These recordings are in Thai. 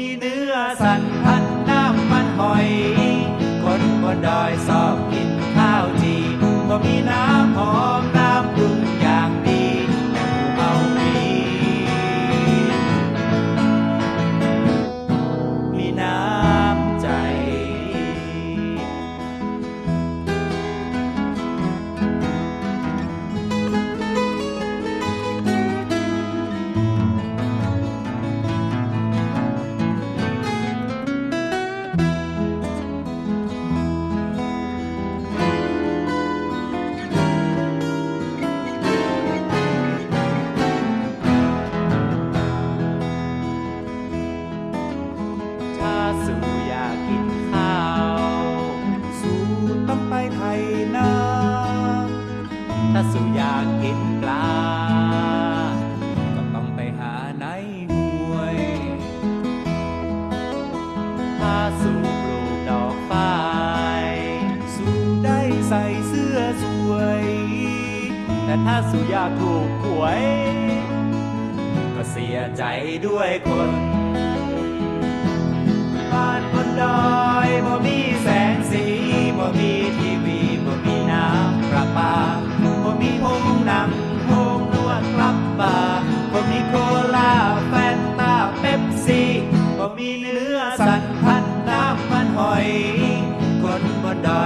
มีเนื้อสันพันน้ำมันหอย คนบนดอยชอบกินข้าวจีก็มีน้ำ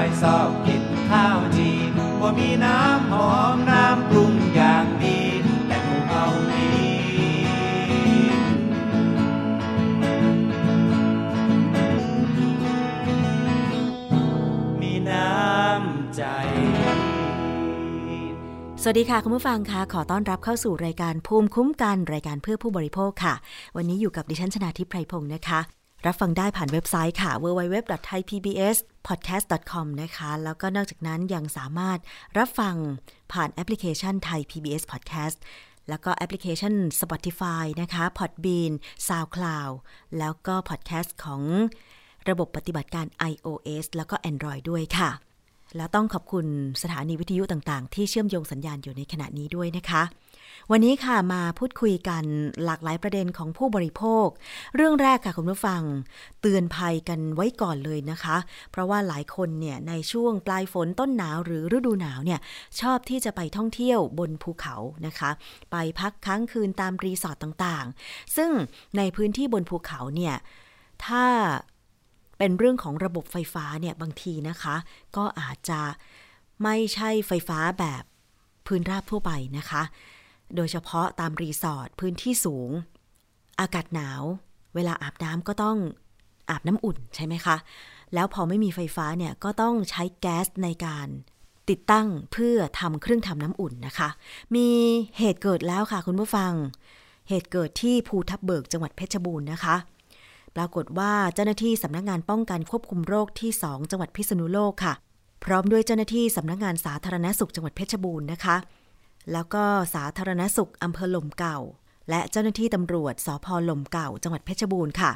อยชอบกินข้าวจีบ่มีน้ำหอมน้ำปรุงอย่างดีแต่หมูเอามีมีน้ำใจ สวัสดีค่ะ คุณผู้ฟังคะขอต้อนรับเข้าสู่รายการภูมิคุ้มกันรายการเพื่อผู้บริโภคค่ะ วันนี้อยู่กับดิฉันชนาทิพไพรพงศ์นะคะ รับฟังได้ผ่านเว็บไซต์ค่ะ www.thaipbspodcast.com นะคะ แล้วก็นอกจากนั้นยังสามารถรับฟังผ่านแอปพลิเคชัน Thai PBS Podcast แล้วก็แอปพลิเคชัน Spotify นะคะ Podbean SoundCloud แล้วก็ Podcast ของระบบปฏิบัติการ iOS แล้วก็ Android ด้วยค่ะ แล้วต้องขอบคุณสถานีวิทยุต่างๆ ที่เชื่อมโยงสัญญาณอยู่ในขณะนี้ด้วยนะคะ วันนี้ค่ะมาพูดคุยกันหลากหลายประเด็นของผู้บริโภค เรื่องแรกค่ะคุณผู้ฟัง เตือนภัยกันไว้ก่อนเลยนะคะ เพราะว่าหลายคนเนี่ยในช่วงปลายฝนต้นหนาวหรือฤดูหนาวเนี่ยชอบที่จะไปท่องเที่ยวบนภูเขานะคะ ไปพักค้างคืนตามรีสอร์ทต่างๆ ซึ่งในพื้นที่บนภูเขาเนี่ยถ้าเป็นเรื่องของระบบไฟฟ้าเนี่ยบางทีนะคะ ก็อาจจะไม่ใช่ไฟฟ้าแบบพื้นราบทั่วไปนะคะ โดยเฉพาะตามรีสอร์ทพื้นที่สูง อากาศหนาว เวลาอาบน้ำก็ต้องอาบน้ำอุ่นใช่ไหมคะ แล้วพอไม่มีไฟฟ้าเนี่ยก็ต้องใช้แก๊สในการติดตั้งเพื่อทำเครื่องทำน้ำอุ่นนะคะ มีเหตุเกิดแล้วค่ะคุณผู้ฟัง เหตุเกิดที่ภูทับเบิกจังหวัดเพชรบูรณ์นะคะ ปรากฏว่าเจ้าหน้าที่สำนักงานป้องกันควบคุมโรคที่ 2 จังหวัดพิษณุโลกค่ะ พร้อมด้วยเจ้าหน้าที่สำนักงานสาธารณสุขจังหวัดเพชรบูรณ์นะคะ แล้วก็สาธารณสุขอำเภอหล่มเก่า และเจ้าหน้าที่ตำรวจสพหล่มเก่า จังหวัดเพชรบูรณ์ค่ะ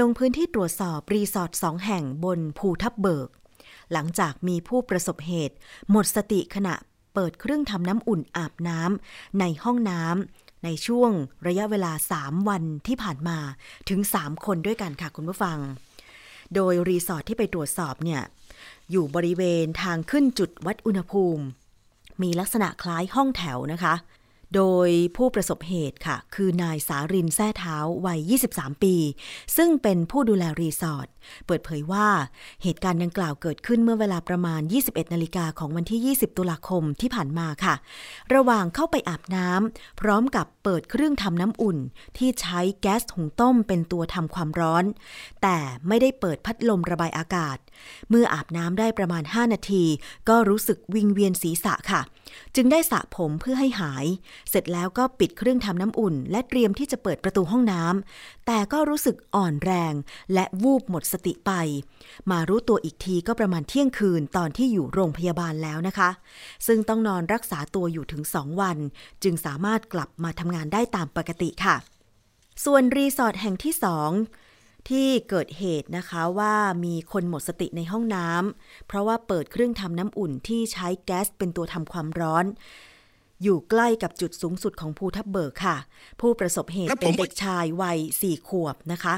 ลงพื้นที่ตรวจสอบรีสอร์ทสองแห่งบนภูทับเบิก หลังจากมีผู้ประสบเหตุ หมดสติขณะเปิดเครื่องทำน้ำอุ่นอาบน้ำในห้องน้ำในช่วงระยะเวลา 3 วันที่ผ่านมาถึง 3 คนด้วยกันค่ะคุณผู้ฟัง โดยรีสอร์ทที่ไปตรวจสอบเนี่ยอยู่บริเวณทางขึ้นจุดวัดอุณหภูมิ มีลักษณะคล้ายห้องแถวนะคะ โดยผู้ประสบเหตุค่ะ คือนายสารินแท้เท้าวัย 23 ปี ซึ่งเป็นผู้ดูแลรีสอร์ทเปิดเผยว่าเหตุการณ์ดังกล่าวเกิดขึ้นเมื่อเวลาประมาณ 21 นาฬิกาของวันที่ 20 ตุลาคมที่ผ่านมาค่ะ ระหว่างเข้าไปอาบน้ำพร้อมกับเปิดเครื่องทำน้ำอุ่น ที่ใช้แก๊สหุงต้มเป็นตัวทำความร้อน แต่ไม่ได้เปิดพัดลมระบายอากาศ เมื่ออาบน้ำได้ประมาณ 5 นาที ก็รู้สึกวิงเวียนศีรษะค่ะ จึงได้สระผมเพื่อให้หายเสร็จแล้วก็ปิดเครื่องทำน้ำอุ่น และเตรียมที่จะเปิดประตูห้องน้ำแต่ก็รู้สึกอ่อนแรง และวูบหมดสติไป มารู้ตัวอีกทีก็ประมาณเที่ยงคืนตอนที่อยู่โรงพยาบาลแล้วนะคะ ซึ่งต้องนอนรักษาตัวอยู่ถึง2วัน จึงสามารถกลับมาทำงานได้ตามปกติค่ะ ส่วนรีสอร์ทแห่งที่สองที่เกิดเหตุนะคะว่ามีคนหมดสติในห้องน้ำเพราะว่าเปิดเครื่องทำน้ำอุ่นที่ใช้แก๊สเป็นตัวทำความร้อน อยู่ใกล้กับจุดสูงสุดของภูทับเบิกค่ะ ผู้ประสบเหตุเป็นเด็กชายวัยสี่ขวบนะคะ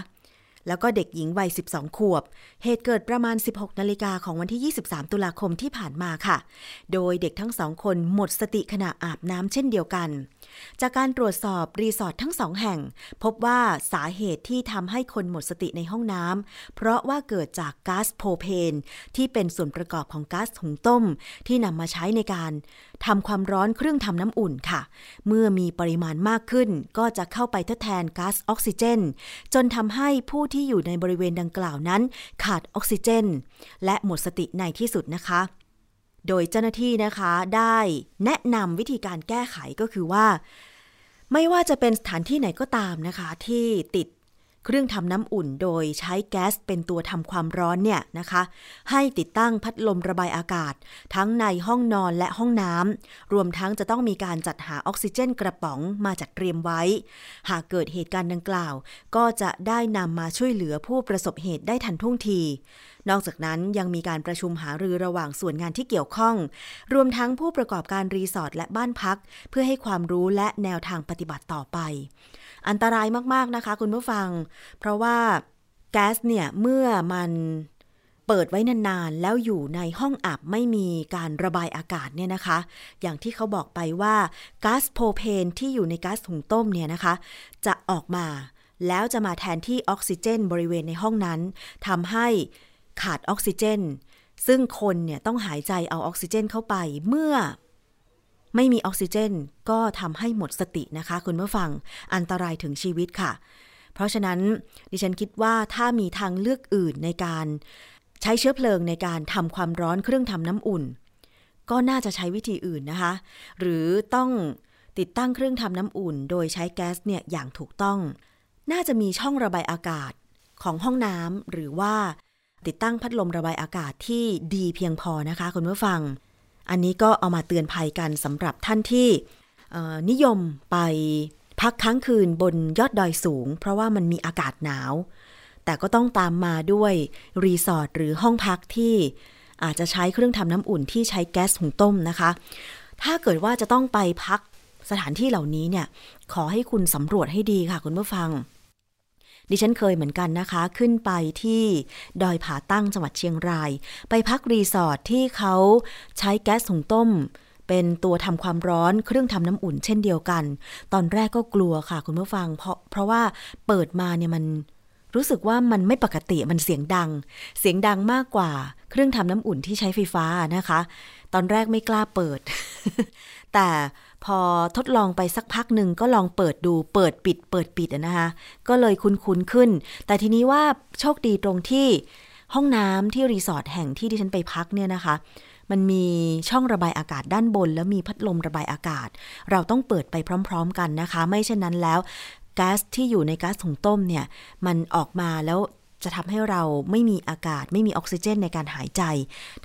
แล้วก็เด็กหญิงวัย 12 ขวบ เหตุเกิดประมาณ 16 นาฬิกาของวันที่ 23 ตุลาคมที่ผ่านมาค่ะ โดยเด็กทั้งสองคนหมดสติขณะอาบน้ำเช่นเดียวกัน จากการตรวจสอบรีสอร์ททั้งสองแห่ง พบว่าสาเหตุที่ทำให้คนหมดสติในห้องน้ำเพราะว่าเกิดจากก๊าซโพเพน ที่เป็นส่วนประกอบของก๊าซหุงต้ม ที่นำมาใช้ในการ ทำความร้อนเครื่องทำน้ำอุ่นค่ะ เมื่อมีปริมาณมากขึ้น ก็จะเข้าไปทดแทนก๊าซออกซิเจน จนทำให้ผู้ที่อยู่ในบริเวณดังกล่าวนั้น ขาดออกซิเจน และหมดสติในที่สุดนะคะ โดยเจ้าหน้าที่นะคะได้แนะนำวิธีการแก้ไขก็คือว่า ไม่ว่าจะเป็นสถานที่ไหนก็ตามนะคะ ที่ติด เครื่องทำน้ำอุ่นโดยใช้แก๊สเป็นตัวทำความร้อนเนี่ยนะคะ ให้ติดตั้งพัดลมระบายอากาศ ทั้งในห้องนอนและห้องน้ำรวมทั้งจะต้องมีการจัดหาออกซิเจนกระป๋องมาจัดเตรียมไว้ หากเกิดเหตุการณ์ดังกล่าว ก็จะได้นำมาช่วยเหลือผู้ประสบเหตุได้ทันท่วงที นอกจากนั้นยังมีการประชุมหารือระหว่างส่วนงานที่เกี่ยวข้อง รวมทั้งผู้ประกอบการรีสอร์ทและบ้านพัก เพื่อให้ความรู้และแนวทางปฏิบัติต่อไป อันตรายมากๆนะคะ คุณผู้ฟัง เพราะว่าแก๊สเนี่ยเมื่อมันเปิดไว้นานๆ แล้วอยู่ในห้องอับไม่มีการระบายอากาศเนี่ยนะคะ อย่างที่เขาบอกไปว่าก๊าซโพเพนที่อยู่ในก๊าซถุงต้มเนี่ยนะคะ จะออกมาแล้วจะมาแทนที่ออกซิเจน บริเวณในห้องนั้นทำให้ขาดออกซิเจน ซึ่งคนเนี่ยต้องหายใจเอาออกซิเจนเข้าไป เมื่อ ไม่มีออกซิเจนก็ทำให้หมดสตินะคะ คุณผู้ฟังอันตรายถึงชีวิตค่ะ เพราะฉะนั้นดิฉันคิดว่าถ้ามีทางเลือกอื่นในการใช้เชื้อเพลิงในการทำความร้อนเครื่องทำน้ำอุ่น ก็น่าจะใช้วิธีอื่นนะคะ หรือต้องติดตั้งเครื่องทำน้ำอุ่น โดยใช้แก๊สเนี่ยอย่างถูกต้อง น่าจะมีช่องระบายอากาศของห้องน้ำหรือว่าติดตั้งพัดลมระบายอากาศที่ดีเพียงพอนะคะ คุณผู้ฟัง อันนี้ก็เอามาเตือนภัยกันสำหรับท่านที่นิยมไปพักค้างคืนบนยอดดอยสูง เพราะว่ามันมีอากาศหนาว แต่ก็ต้องตามมาด้วยรีสอร์ทหรือห้องพักที่อาจจะใช้เครื่องทำน้ำอุ่นที่ใช้แก๊สหุงต้มนะคะ ถ้าเกิดว่าจะต้องไปพักสถานที่เหล่านี้เนี่ย ขอให้คุณสำรวจให้ดีค่ะคุณผู้ฟัง ดิฉันเคยเหมือนกันนะคะ ขึ้นไปที่ดอยผาตั้งจังหวัดเชียงราย ไปพักรีสอร์ทที่เขาใช้แก๊สหุงต้ม เป็นตัวทำความร้อนเครื่องทำน้ำอุ่นเช่นเดียวกัน ตอนแรกก็กลัวค่ะคุณผู้ฟัง เพราะเพราะว่าเปิดมาเนี่ยมันรู้สึกว่ามันไม่ปกติมันเสียงดัง เสียงดังมากกว่า เครื่องทำน้ำอุ่นที่ใช้ไฟฟ้านะคะ ตอนแรกไม่กล้าเปิด แต่ พอทดลองไปสักพักหนึ่งก็ลองเปิดดูเปิดปิด เปิดปิดนะคะก็เลยคุ้นๆขึ้น แต่ทีนี้ว่าโชคดีตรงที่ห้องน้ำที่รีสอร์ทแห่งที่ดิฉันไปพักเนี่ยนะคะ มันมีช่องระบายอากาศด้านบน แล้วมีพัดลมระบายอากาศ เราต้องเปิดไปพร้อม ๆ กันนะคะ ไม่เช่นนั้นแล้วก๊าซที่อยู่ในก๊าซถุงต้มเนี่ย มันออกมาแล้ว จะทำให้เราไม่มีอากาศไม่มีออกซิเจนในการหายใจ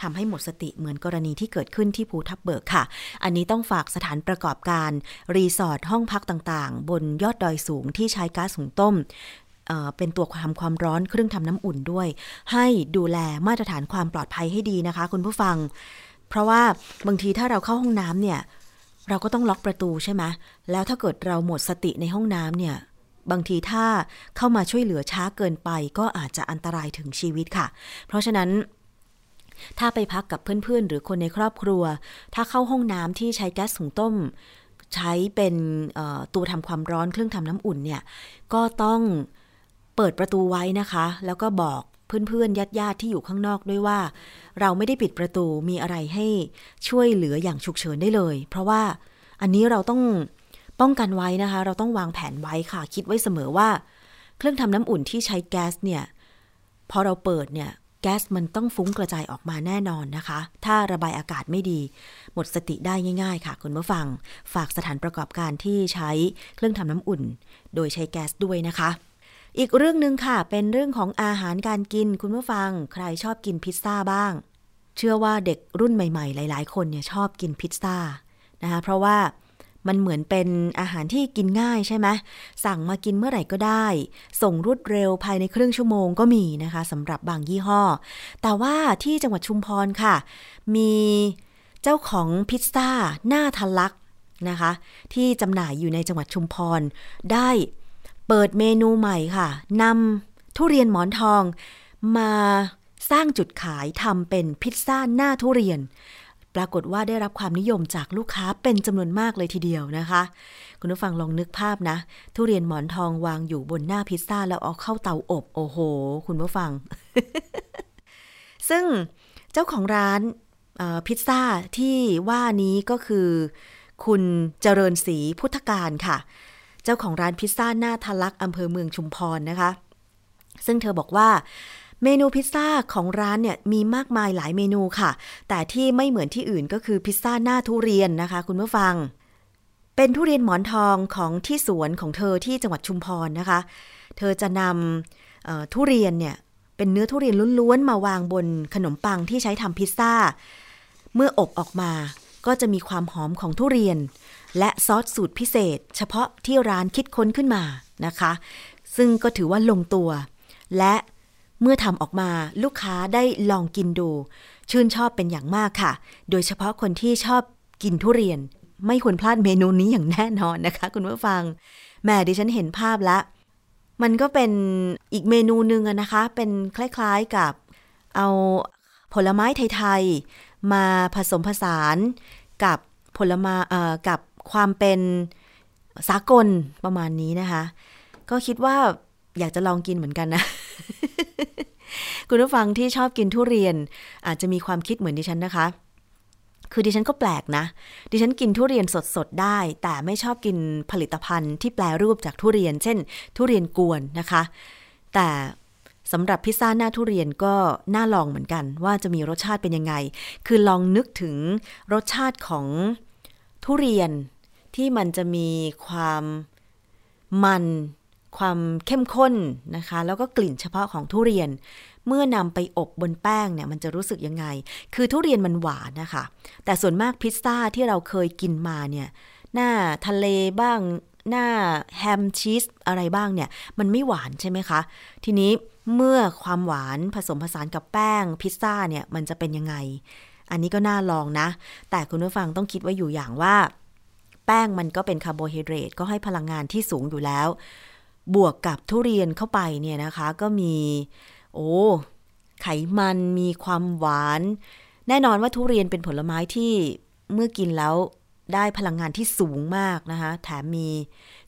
ทำให้หมดสติเหมือนกรณีที่เกิดขึ้นที่ภูทับเบิกค่ะ อันนี้ต้องฝากสถานประกอบการ รีสอร์ทห้องพักต่างๆ บนยอดดอยสูงที่ใช้ก๊าซหุงต้มเป็นตัวทำความร้อนเครื่องทำน้ำอุ่นด้วย ให้ดูแลมาตรฐานความปลอดภัยให้ดีนะคะ คุณผู้ฟัง เพราะว่าบางทีถ้าเราเข้าห้องน้ำเนี่ย เราก็ต้องล็อกประตูใช่ไหมแล้วถ้าเกิดเราหมดสติในห้องน้ำเนี่ย บางทีถ้าเข้ามาช่วยเหลือช้าเกินไป ก็อาจจะอันตรายถึงชีวิตค่ะ เพราะฉะนั้นถ้าไปพักกับเพื่อนๆ หรือคนในครอบครัว ถ้าเข้าห้องน้ำที่ใช้แก๊สถุงต้ม ใช้เป็นตัวทำความร้อนเครื่องทำน้ำอุ่นเนี่ย ก็ต้องเปิดประตูไว้นะคะ แล้วก็บอกเพื่อนๆญาติๆที่อยู่ข้างนอกด้วยว่า เราไม่ได้ปิดประตูมีอะไรให้ช่วยเหลืออย่างฉุกเฉินได้เลย เพราะว่าอันนี้เราต้อง ป้องกันไว้นะคะ เราต้องวางแผนไว้ค่ะ คิดไว้เสมอว่า เครื่องทำน้ำอุ่นที่ใช้แก๊สเนี่ย พอเราเปิดเนี่ย แก๊สมันต้องฟุ้งกระจายออกมาแน่นอนนะคะ ถ้าระบายอากาศไม่ดี หมดสติได้ง่าย ๆ ค่ะ คุณผู้ฟัง ฝากสถานประกอบการที่ใช้เครื่องทำน้ำอุ่น โดยใช้แก๊สด้วยนะคะอีกเรื่องหนึ่งค่ะ เป็นเรื่องของอาหารการกินคุณผู้ฟัง ใครชอบกินพิซซ่าบ้าง เชื่อว่าเด็กรุ่นใหม่ ๆ หลาย ๆ คนเนี่ยชอบกินพิซซ่านะคะเพราะว่า มันเหมือนเป็นอาหารที่กินง่ายใช่ไหมสั่งมากินเมื่อไหร่ก็ได้ ส่งรวดเร็วภายในครึ่งชั่วโมงก็มีนะคะสำหรับบางยี่ห้อ แต่ว่าที่จังหวัดชุมพรค่ะ มีเจ้าของพิซซ่าหน้าทะลักนะคะ ที่จำหน่ายอยู่ในจังหวัดชุมพร ได้เปิดเมนูใหม่ค่ะนำทุเรียนหมอนทองมาสร้างจุดขายทำเป็นพิซซ่าหน้าทุเรียน ปรากฏว่าได้รับความนิยมจากลูกค้าเป็นจำนวนมากเลยทีเดียวนะคะ คุณผู้ฟังลองนึกภาพนะ ทุเรียนหมอนทองวางอยู่บนหน้าพิซซ่าแล้วเอาเข้าเตาอบ โอ้โห คุณผู้ฟัง ซึ่งเจ้าของร้านพิซซ่าที่ว่านี้ก็คือ คุณเจริญศรีพุทธการค่ะ เจ้าของร้านพิซซ่าหน้าทะลักอำเภอเมืองชุมพรนะคะ ซึ่งเธอบอกว่า เมนูพิซซ่าของร้านเนี่ยมีมากมายหลายเมนูค่ะ แต่ที่ไม่เหมือนที่อื่นก็คือพิซซ่าหน้าทุเรียนนะคะคุณผู้ฟัง เป็นทุเรียนหมอนทองของที่สวนของเธอที่จังหวัดชุมพรนะคะ เธอจะนำทุเรียนเนี่ยเป็นเนื้อทุเรียนล้วนๆมาวางบนขนมปังที่ใช้ทำพิซซ่า เมื่ออบออกมาก็จะมีความหอมของทุเรียน และซอสสูตรพิเศษ เฉพาะที่ร้านคิดค้นขึ้นมานะคะ ซึ่งก็ถือว่าลงตัว และ เมื่อทำออกมาลูกค้าได้ลองกินดู ชื่นชอบเป็นอย่างมากค่ะ โดยเฉพาะคนที่ชอบกินทุเรียน ไม่ควรพลาดเมนูนี้อย่างแน่นอนนะคะ คุณผู้ฟังแม่ดิฉันเห็นภาพแล้วมันก็เป็นอีกเมนูหนึ่งนะคะ เป็นคล้ายๆกับเอาผลไม้ไทยๆมาผสมผสานกับผลไม้กับความเป็นสากลประมาณนี้นะคะ ก็คิดว่าอยากจะลองกินเหมือนกันนะ คุณผู้ฟังที่ชอบกินทุเรียน อาจจะมีความคิดเหมือนดิฉันนะคะ คือดิฉันก็แปลกนะ ดิฉันกินทุเรียนสดๆได้ แต่ไม่ชอบกินผลิตภัณฑ์ที่แปลรูปจากทุเรียน เช่น ทุเรียนกวนนะคะ แต่สำหรับพิซซ่าหน้าทุเรียนก็น่าลองเหมือนกัน ว่าจะมีรสชาติเป็นยังไง คือลองนึกถึงรสชาติของทุเรียนที่มันจะมีความมัน ความเข้มข้นนะคะ แล้วก็กลิ่นเฉพาะของทุเรียน เมื่อนำไปอบบนแป้งเนี่ยมันจะรู้สึกยังไง คือทุเรียนมันหวานนะคะ แต่ส่วนมากพิซซ่าที่เราเคยกินมาเนี่ยหน้าทะเลบ้างหน้าแฮมชีสอะไรบ้างเนี่ย มันไม่หวานใช่ไหมคะ ทีนี้เมื่อความหวานผสมผสานกับแป้งพิซซ่าเนี่ยมันจะเป็นยังไง อันนี้ก็น่าลองนะ แต่คุณผู้ฟังต้องคิดไว้อยู่อย่างว่า แป้งมันก็เป็นคาร์โบไฮเดรตก็ให้พลังงานที่สูงอยู่แล้ว บวกกับทุเรียนเข้าไปเนี่ยนะคะ ก็มีโอ้ไขมันมีความหวาน แน่นอนว่าทุเรียนเป็นผลไม้ที่เมื่อกินแล้วได้พลังงานที่สูงมากนะคะ แถมมี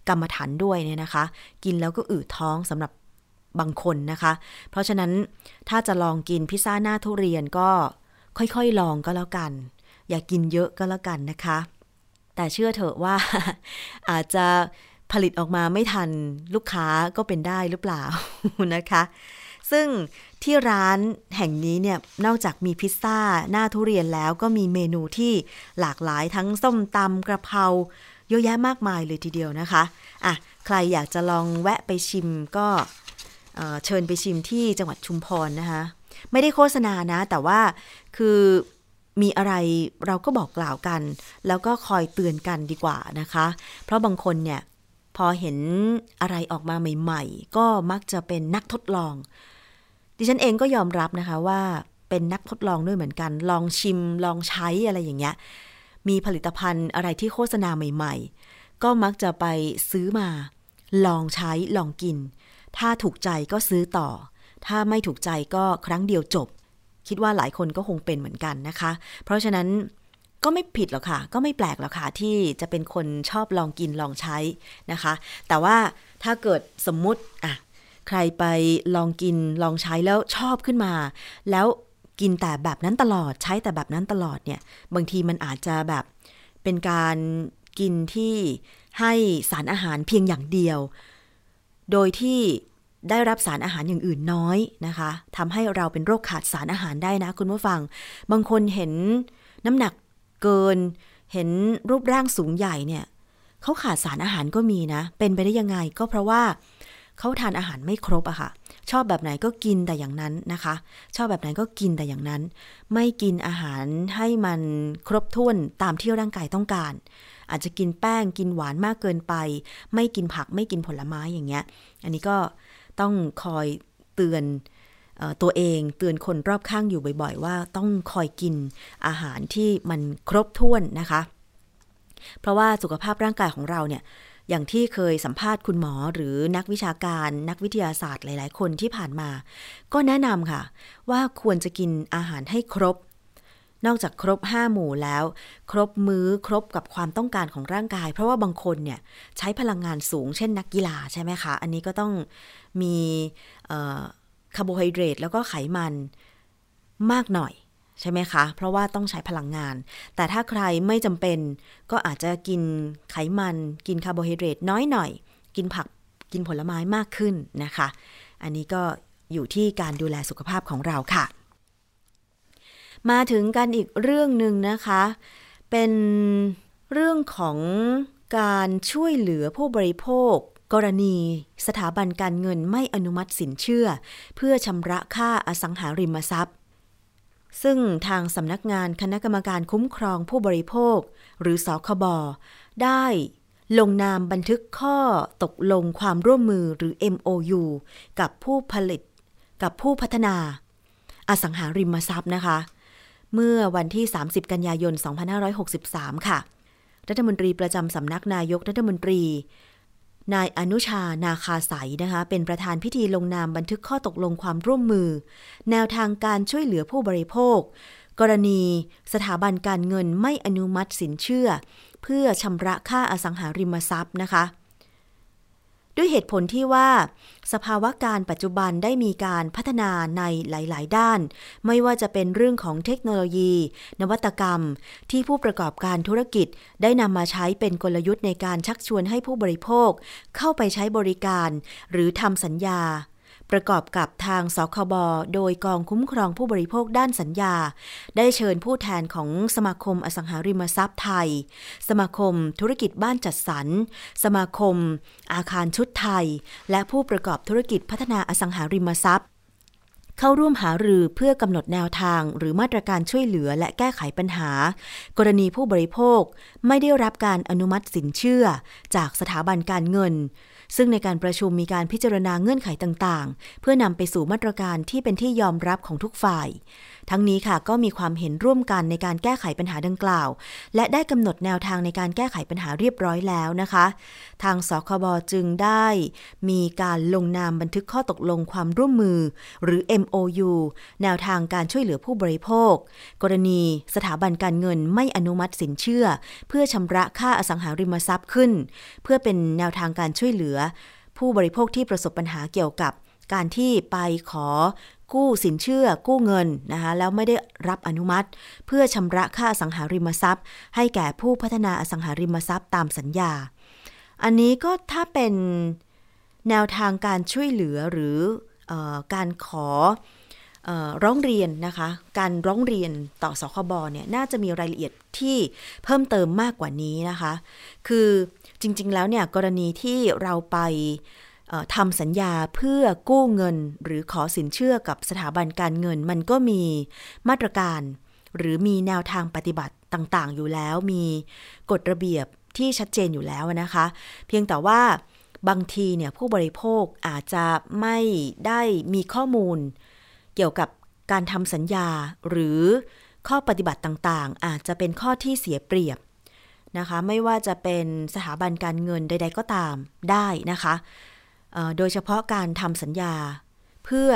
กรรมฐานด้วยเนี่ยนะคะ กินแล้วก็อืดท้องสำหรับบางคนนะคะ เพราะฉะนั้นถ้าจะลองกินพิซซ่าหน้าทุเรียนก็ค่อยๆลองก็แล้วกัน อย่ากกินเยอะก็แล้วกันนะคะ แต่เชื่อเถอะว่าอาจจะ ผลิตออกมาไม่ทันลูกค้าก็เป็นได้หรือเปล่านะคะ ซึ่งที่ร้านแห่งนี้เนี่ยนอกจากมีพิซซ่าหน้าทุเรียนแล้วก็มีเมนูที่หลากหลายทั้งส้มตำกระเพราเยอะแยะมากมายเลยทีเดียวนะคะอะใครอยากจะลองแวะไปชิมก็เเชิญไปชิมที่จังหวัดชุมพรนะคะ ไม่ได้โฆษณานะ แต่ว่าคือมีอะไรเราก็บอกกล่าวกัน แล้วก็คอยเตือนกันดีกว่านะคะ เพราะบางคนเนี่ย พอเห็นอะไรออกมาใหม่ๆ ก็มักจะเป็นนักทดลอง ดิฉันเองก็ยอมรับนะคะว่าเป็นนักทดลองด้วยเหมือนกัน ลองชิมลองใช้อะไรอย่างเงี้ย มีผลิตภัณฑ์อะไรที่โฆษณาใหม่ๆ ก็มักจะไปซื้อมา ลองใช้ลองกิน ถ้าถูกใจก็ซื้อต่อ ถ้าไม่ถูกใจก็ครั้งเดียวจบ คิดว่าหลายคนก็คงเป็นเหมือนกันนะคะ เพราะฉะนั้น ก็ไม่ผิดหรอกค่ะ ก็ไม่แปลกหรอกค่ะ ที่จะเป็นคนชอบลองกินลองใช้นะคะ แต่ว่าถ้าเกิดสมมุติอะใครไปลองกินลองใช้แล้วชอบขึ้นมา แล้วกินแต่แบบนั้นตลอดใช้แต่แบบนั้นตลอดเนี่ย บางทีมันอาจจะแบบเป็นการกินที่ให้สารอาหารเพียงอย่างเดียว โดยที่ได้รับสารอาหารอย่างอื่นน้อยนะคะทำให้เราเป็นโรคขาดสารอาหารได้นะคุณผู้ฟัง บางคนเห็นน้ำหนัก เกิน เห็นรูปร่างสูงใหญ่เนี่ยเขาขาดสารอาหารก็มีนะ เป็นไปได้ยังไงก็เพราะว่าเขาทานอาหารไม่ครบอะค่ะ ชอบแบบไหนก็กินแต่อย่างนั้นนะคะ ชอบแบบไหนก็กินแต่อย่างนั้น ไม่กินอาหารให้มันครบถ้วนตามที่ร่างกายต้องการ อาจจะกินแป้งกินหวานมากเกินไป ไม่กินผักไม่กินผลไม้อย่างเงี้ย อันนี้ก็ต้องคอยเตือน ตัวเองเตือนคนรอบข้างอยู่บ่อยๆ ว่าต้องคอยกินอาหารที่มันครบถ้วนนะคะ เพราะว่าสุขภาพร่างกายของเราเนี่ยอย่างที่เคยสัมภาษณ์คุณหมอหรือนักวิชาการนักวิทยาศาสตร์หลาย ๆ คนที่ผ่านมา ก็แนะนำค่ะ ว่าควรจะกินอาหารให้ครบ นอกจากครบ 5 หมู่แล้ว ครบมื้อครบกับความต้องการของร่างกาย เพราะว่าบางคนเนี่ยใช้พลังงานสูงเช่นนักกีฬาใช่ไหมคะ อันนี้ก็ต้องมี คาร์โบไฮเดรตแล้วก็ไขมันมากหน่อยใช่ไหมคะ เพราะว่าต้องใช้พลังงาน แต่ถ้าใครไม่จำเป็นก็อาจจะกินไขมัน กินคาร์โบไฮเดรตน้อยหน่อย กินผัก กินผลไม้มากขึ้นนะคะ อันนี้ก็อยู่ที่การดูแลสุขภาพของเราค่ะ มาถึงกันอีกเรื่องหนึ่งนะคะ เป็นเรื่องของการช่วยเหลือผู้บริโภค กรณีสถาบันการเงินไม่อนุมัติสินเชื่อ เพื่อชำระค่าอสังหาริมทรัพย์ ซึ่งทางสำนักงานคณะกรรมการคุ้มครองผู้บริโภค หรือสคบได้ลงนามบันทึกข้อตกลงความร่วมมือหรือ MOU กับผู้ผลิต กับผู้พัฒนา อสังหาริมทรัพย์นะคะ เมื่อวันที่ 30 กันยายน 2563 ค่ะ รัฐมนตรีประจำสำนักนายกรัฐมนตรี นายอนุชานาคาสายนะคะ เป็นประธานพิธีลงนามบันทึกข้อตกลงความร่วมมือ แนวทางการช่วยเหลือผู้บริโภค กรณีสถาบันการเงินไม่อนุมัติสินเชื่อ เพื่อชำระค่าอสังหาริมทรัพย์นะคะ ด้วยเหตุผลที่ว่า สภาวะการปัจจุบันได้มีการพัฒนาในหลาย ๆ ด้าน ไม่ว่าจะเป็นเรื่องของเทคโนโลยี นวัตกรรม ที่ผู้ประกอบการธุรกิจได้นำมาใช้เป็นกลยุทธ์ในการชักชวนให้ผู้บริโภค เข้าไปใช้บริการ หรือทำสัญญา ประกอบกับทางสคบโดยกองคุ้มครองผู้บริโภคด้านสัญญา ได้เชิญผู้แทนของสมาคมอสังหาริมทรัพย์ไทย สมาคมธุรกิจบ้านจัดสรร สมาคม อาคารชุดไทย และผู้ประกอบธุรกิจพัฒนาอสังหาริมทรัพย์เข้าร่วมหารือเพื่อกำหนดแนวทาง หรือมาตรการช่วยเหลือและแก้ไขปัญหา กรณีผู้บริโภคไม่ได้รับการอนุมัติสินเชื่อ จากสถาบันการเงิน ซึ่งในการประชุมมีการพิจารณาเงื่อนไขต่างๆ เพื่อนำไปสู่มาตรการที่เป็นที่ยอมรับของทุกฝ่าย ทั้งนี้ค่ะก็มีความเห็นร่วมกันในการแก้ไขปัญหาดังกล่าว และได้กำหนดแนวทางในการแก้ไขปัญหาเรียบร้อยแล้วนะคะ ทางสคบจึงได้ มีการลงนามบันทึกข้อตกลงความร่วมมือ หรือ MOU แนวทางการช่วยเหลือผู้บริโภค กรณีสถาบันการเงินไม่อนุมัติสินเชื่อ เพื่อชำระค่าอสังหาริมทรัพย์ขึ้น เพื่อเป็นแนวทางการช่วยเหลือผู้บริโภคที่ประสบปัญหาเกี่ยวกับ การที่ไปขอกู้สินเชื่อกู้เงินนะคะแล้วไม่ได้รับอนุมัติ เพื่อชำระค่าสังหาริมทรัพย์ ให้แก่ผู้พัฒนาอสังหาริมทรัพย์ตามสัญญา อันนี้ก็ถ้าเป็นแนวทางการช่วยเหลือหรือออการขอร้องเรียนนะคะ การร้องเรียนต่อสคบเนี่ยน่าจะมีรายละเอียดที่เพิ่มเติมมากกว่านี้นะคะ คือจริงๆแล้วเนี่ยกรณีที่เราไป ทำสัญญาเพื่อกู้เงิน หรือขอสินเชื่อกับสถาบันการเงิน มันก็มีมาตรการ หรือมีแนวทางปฏิบัติต่างๆ อยู่แล้วมีกฎระเบียบที่ชัดเจนอยู่แล้วนะคะ เพียงแต่ว่าบางทีเนี่ยผู้บริโภคอาจจะไม่ได้มีข้อมูล เกี่ยวกับการทำสัญญาหรือข้อปฏิบัติต่างๆ อาจจะเป็นข้อที่เสียเปรียบนะคะ ไม่ว่าจะเป็นสถาบันการเงินใด ๆ ก็ตามได้นะคะ โดยเฉพาะการทำสัญญาเพื่อ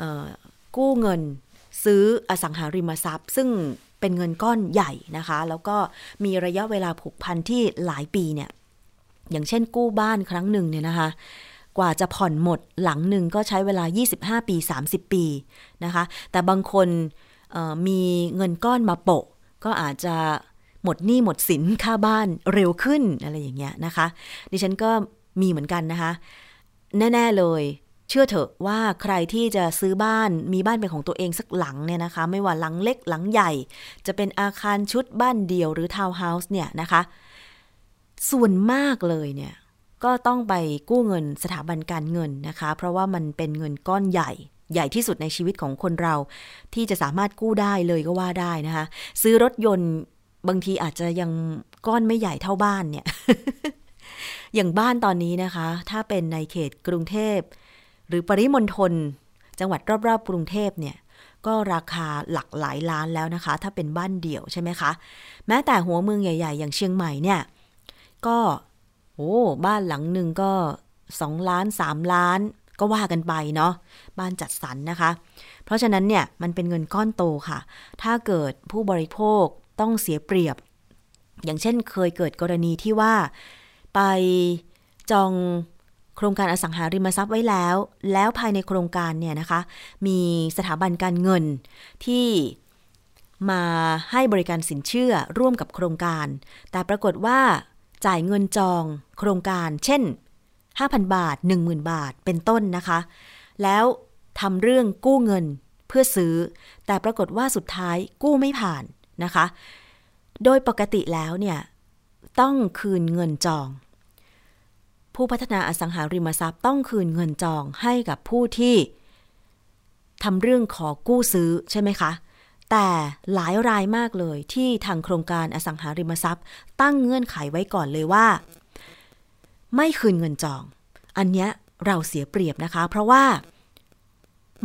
อกู้เงินซื้ออสังหาริมทรัพย์ ซึ่งเป็นเงินก้อนใหญ่นะคะ แล้วก็มีระยะเวลาผูกพันที่หลายปีเนี่ยอย่างเช่นกู้บ้านครั้งหนึ่งเนี่ยนะคะ กว่าจะผ่อนหมดหลังหนึ่งก็ใช้เวลา 25 ปี 30 ปีนะคะ แต่บางคนมีเงินก้อนมาโปะ ก็อาจจะหมดหนี้หมดสินค่าบ้านเร็วขึ้นอะไรอย่างเงี้ยนะคะ ดิฉันก็มีเหมือนกันนะคะ แน่ ๆ เลย เชื่อเถอะว่าใครที่จะซื้อบ้านมีบ้านเป็นของตัวเองสักหลังเนี่ยนะคะ ไม่ว่าหลังเล็กหลังใหญ่ จะเป็นอาคารชุดบ้านเดี่ยวหรือทาวน์เฮาส์เนี่ยนะคะ ส่วนมากเลยเนี่ยก็ต้องไปกู้เงินสถาบันการเงินนะคะ เพราะว่ามันเป็นเงินก้อนใหญ่ ใหญ่ที่สุดในชีวิตของคนเรา ที่จะสามารถกู้ได้เลยก็ว่าได้นะคะ ซื้อรถยนต์บางทีอาจจะยังก้อนไม่ใหญ่เท่าบ้านเนี่ย อย่างบ้านตอนนี้นะคะ ถ้าเป็นในเขตกรุงเทพ หรือปริมณฑลจังหวัดรอบๆ กรุงเทพเนี่ยก็ราคาหลักหลายล้านแล้วนะคะ ถ้าเป็นบ้านเดี่ยวใช่ไหมคะ แม้แต่หัวเมืองใหญ่ ๆ อย่างเชียงใหม่เนี่ยก็โอ้บ้านหลังหนึ่งก็สองล้านสามล้านก็ว่ากันไปเนาะบ้านจัดสรรนนะคะ เพราะฉะนั้นเนี่ยมันเป็นเงินก้อนโตค่ะ ถ้าเกิดผู้บริโภคต้องเสียเปรียบ อย่างเช่นเคยเกิดกรณีที่ว่า ไปจองโครงการอสังหาริมทรัพย์ไว้แล้ว แล้วภายในโครงการเนี่ยนะคะ มีสถาบันการเงินที่มาให้บริการสินเชื่อร่วมกับโครงการ แต่ปรากฏว่าจ่ายเงินจองโครงการ เช่น 5,000 บาท 10,000 บาท เป็นต้นนะคะ แล้วทำเรื่องกู้เงินเพื่อซื้อ แต่ปรากฏว่าสุดท้ายกู้ไม่ผ่านนะคะ โดยปกติแล้วเนี่ย ต้องคืนเงินจอง ผู้พัฒนาอสังหาริมทรัพย์ต้องคืนเงินจองให้กับผู้ที่ทำเรื่องขอกู้ซื้อใช่ไหมคะ แต่หลายรายมากเลยที่ทางโครงการอสังหาริมทรัพย์ ตั้งเงื่อนไขไว้ก่อนเลยว่า ไม่คืนเงินจอง อันเนี้ยเราเสียเปรียบนะคะ เพราะว่า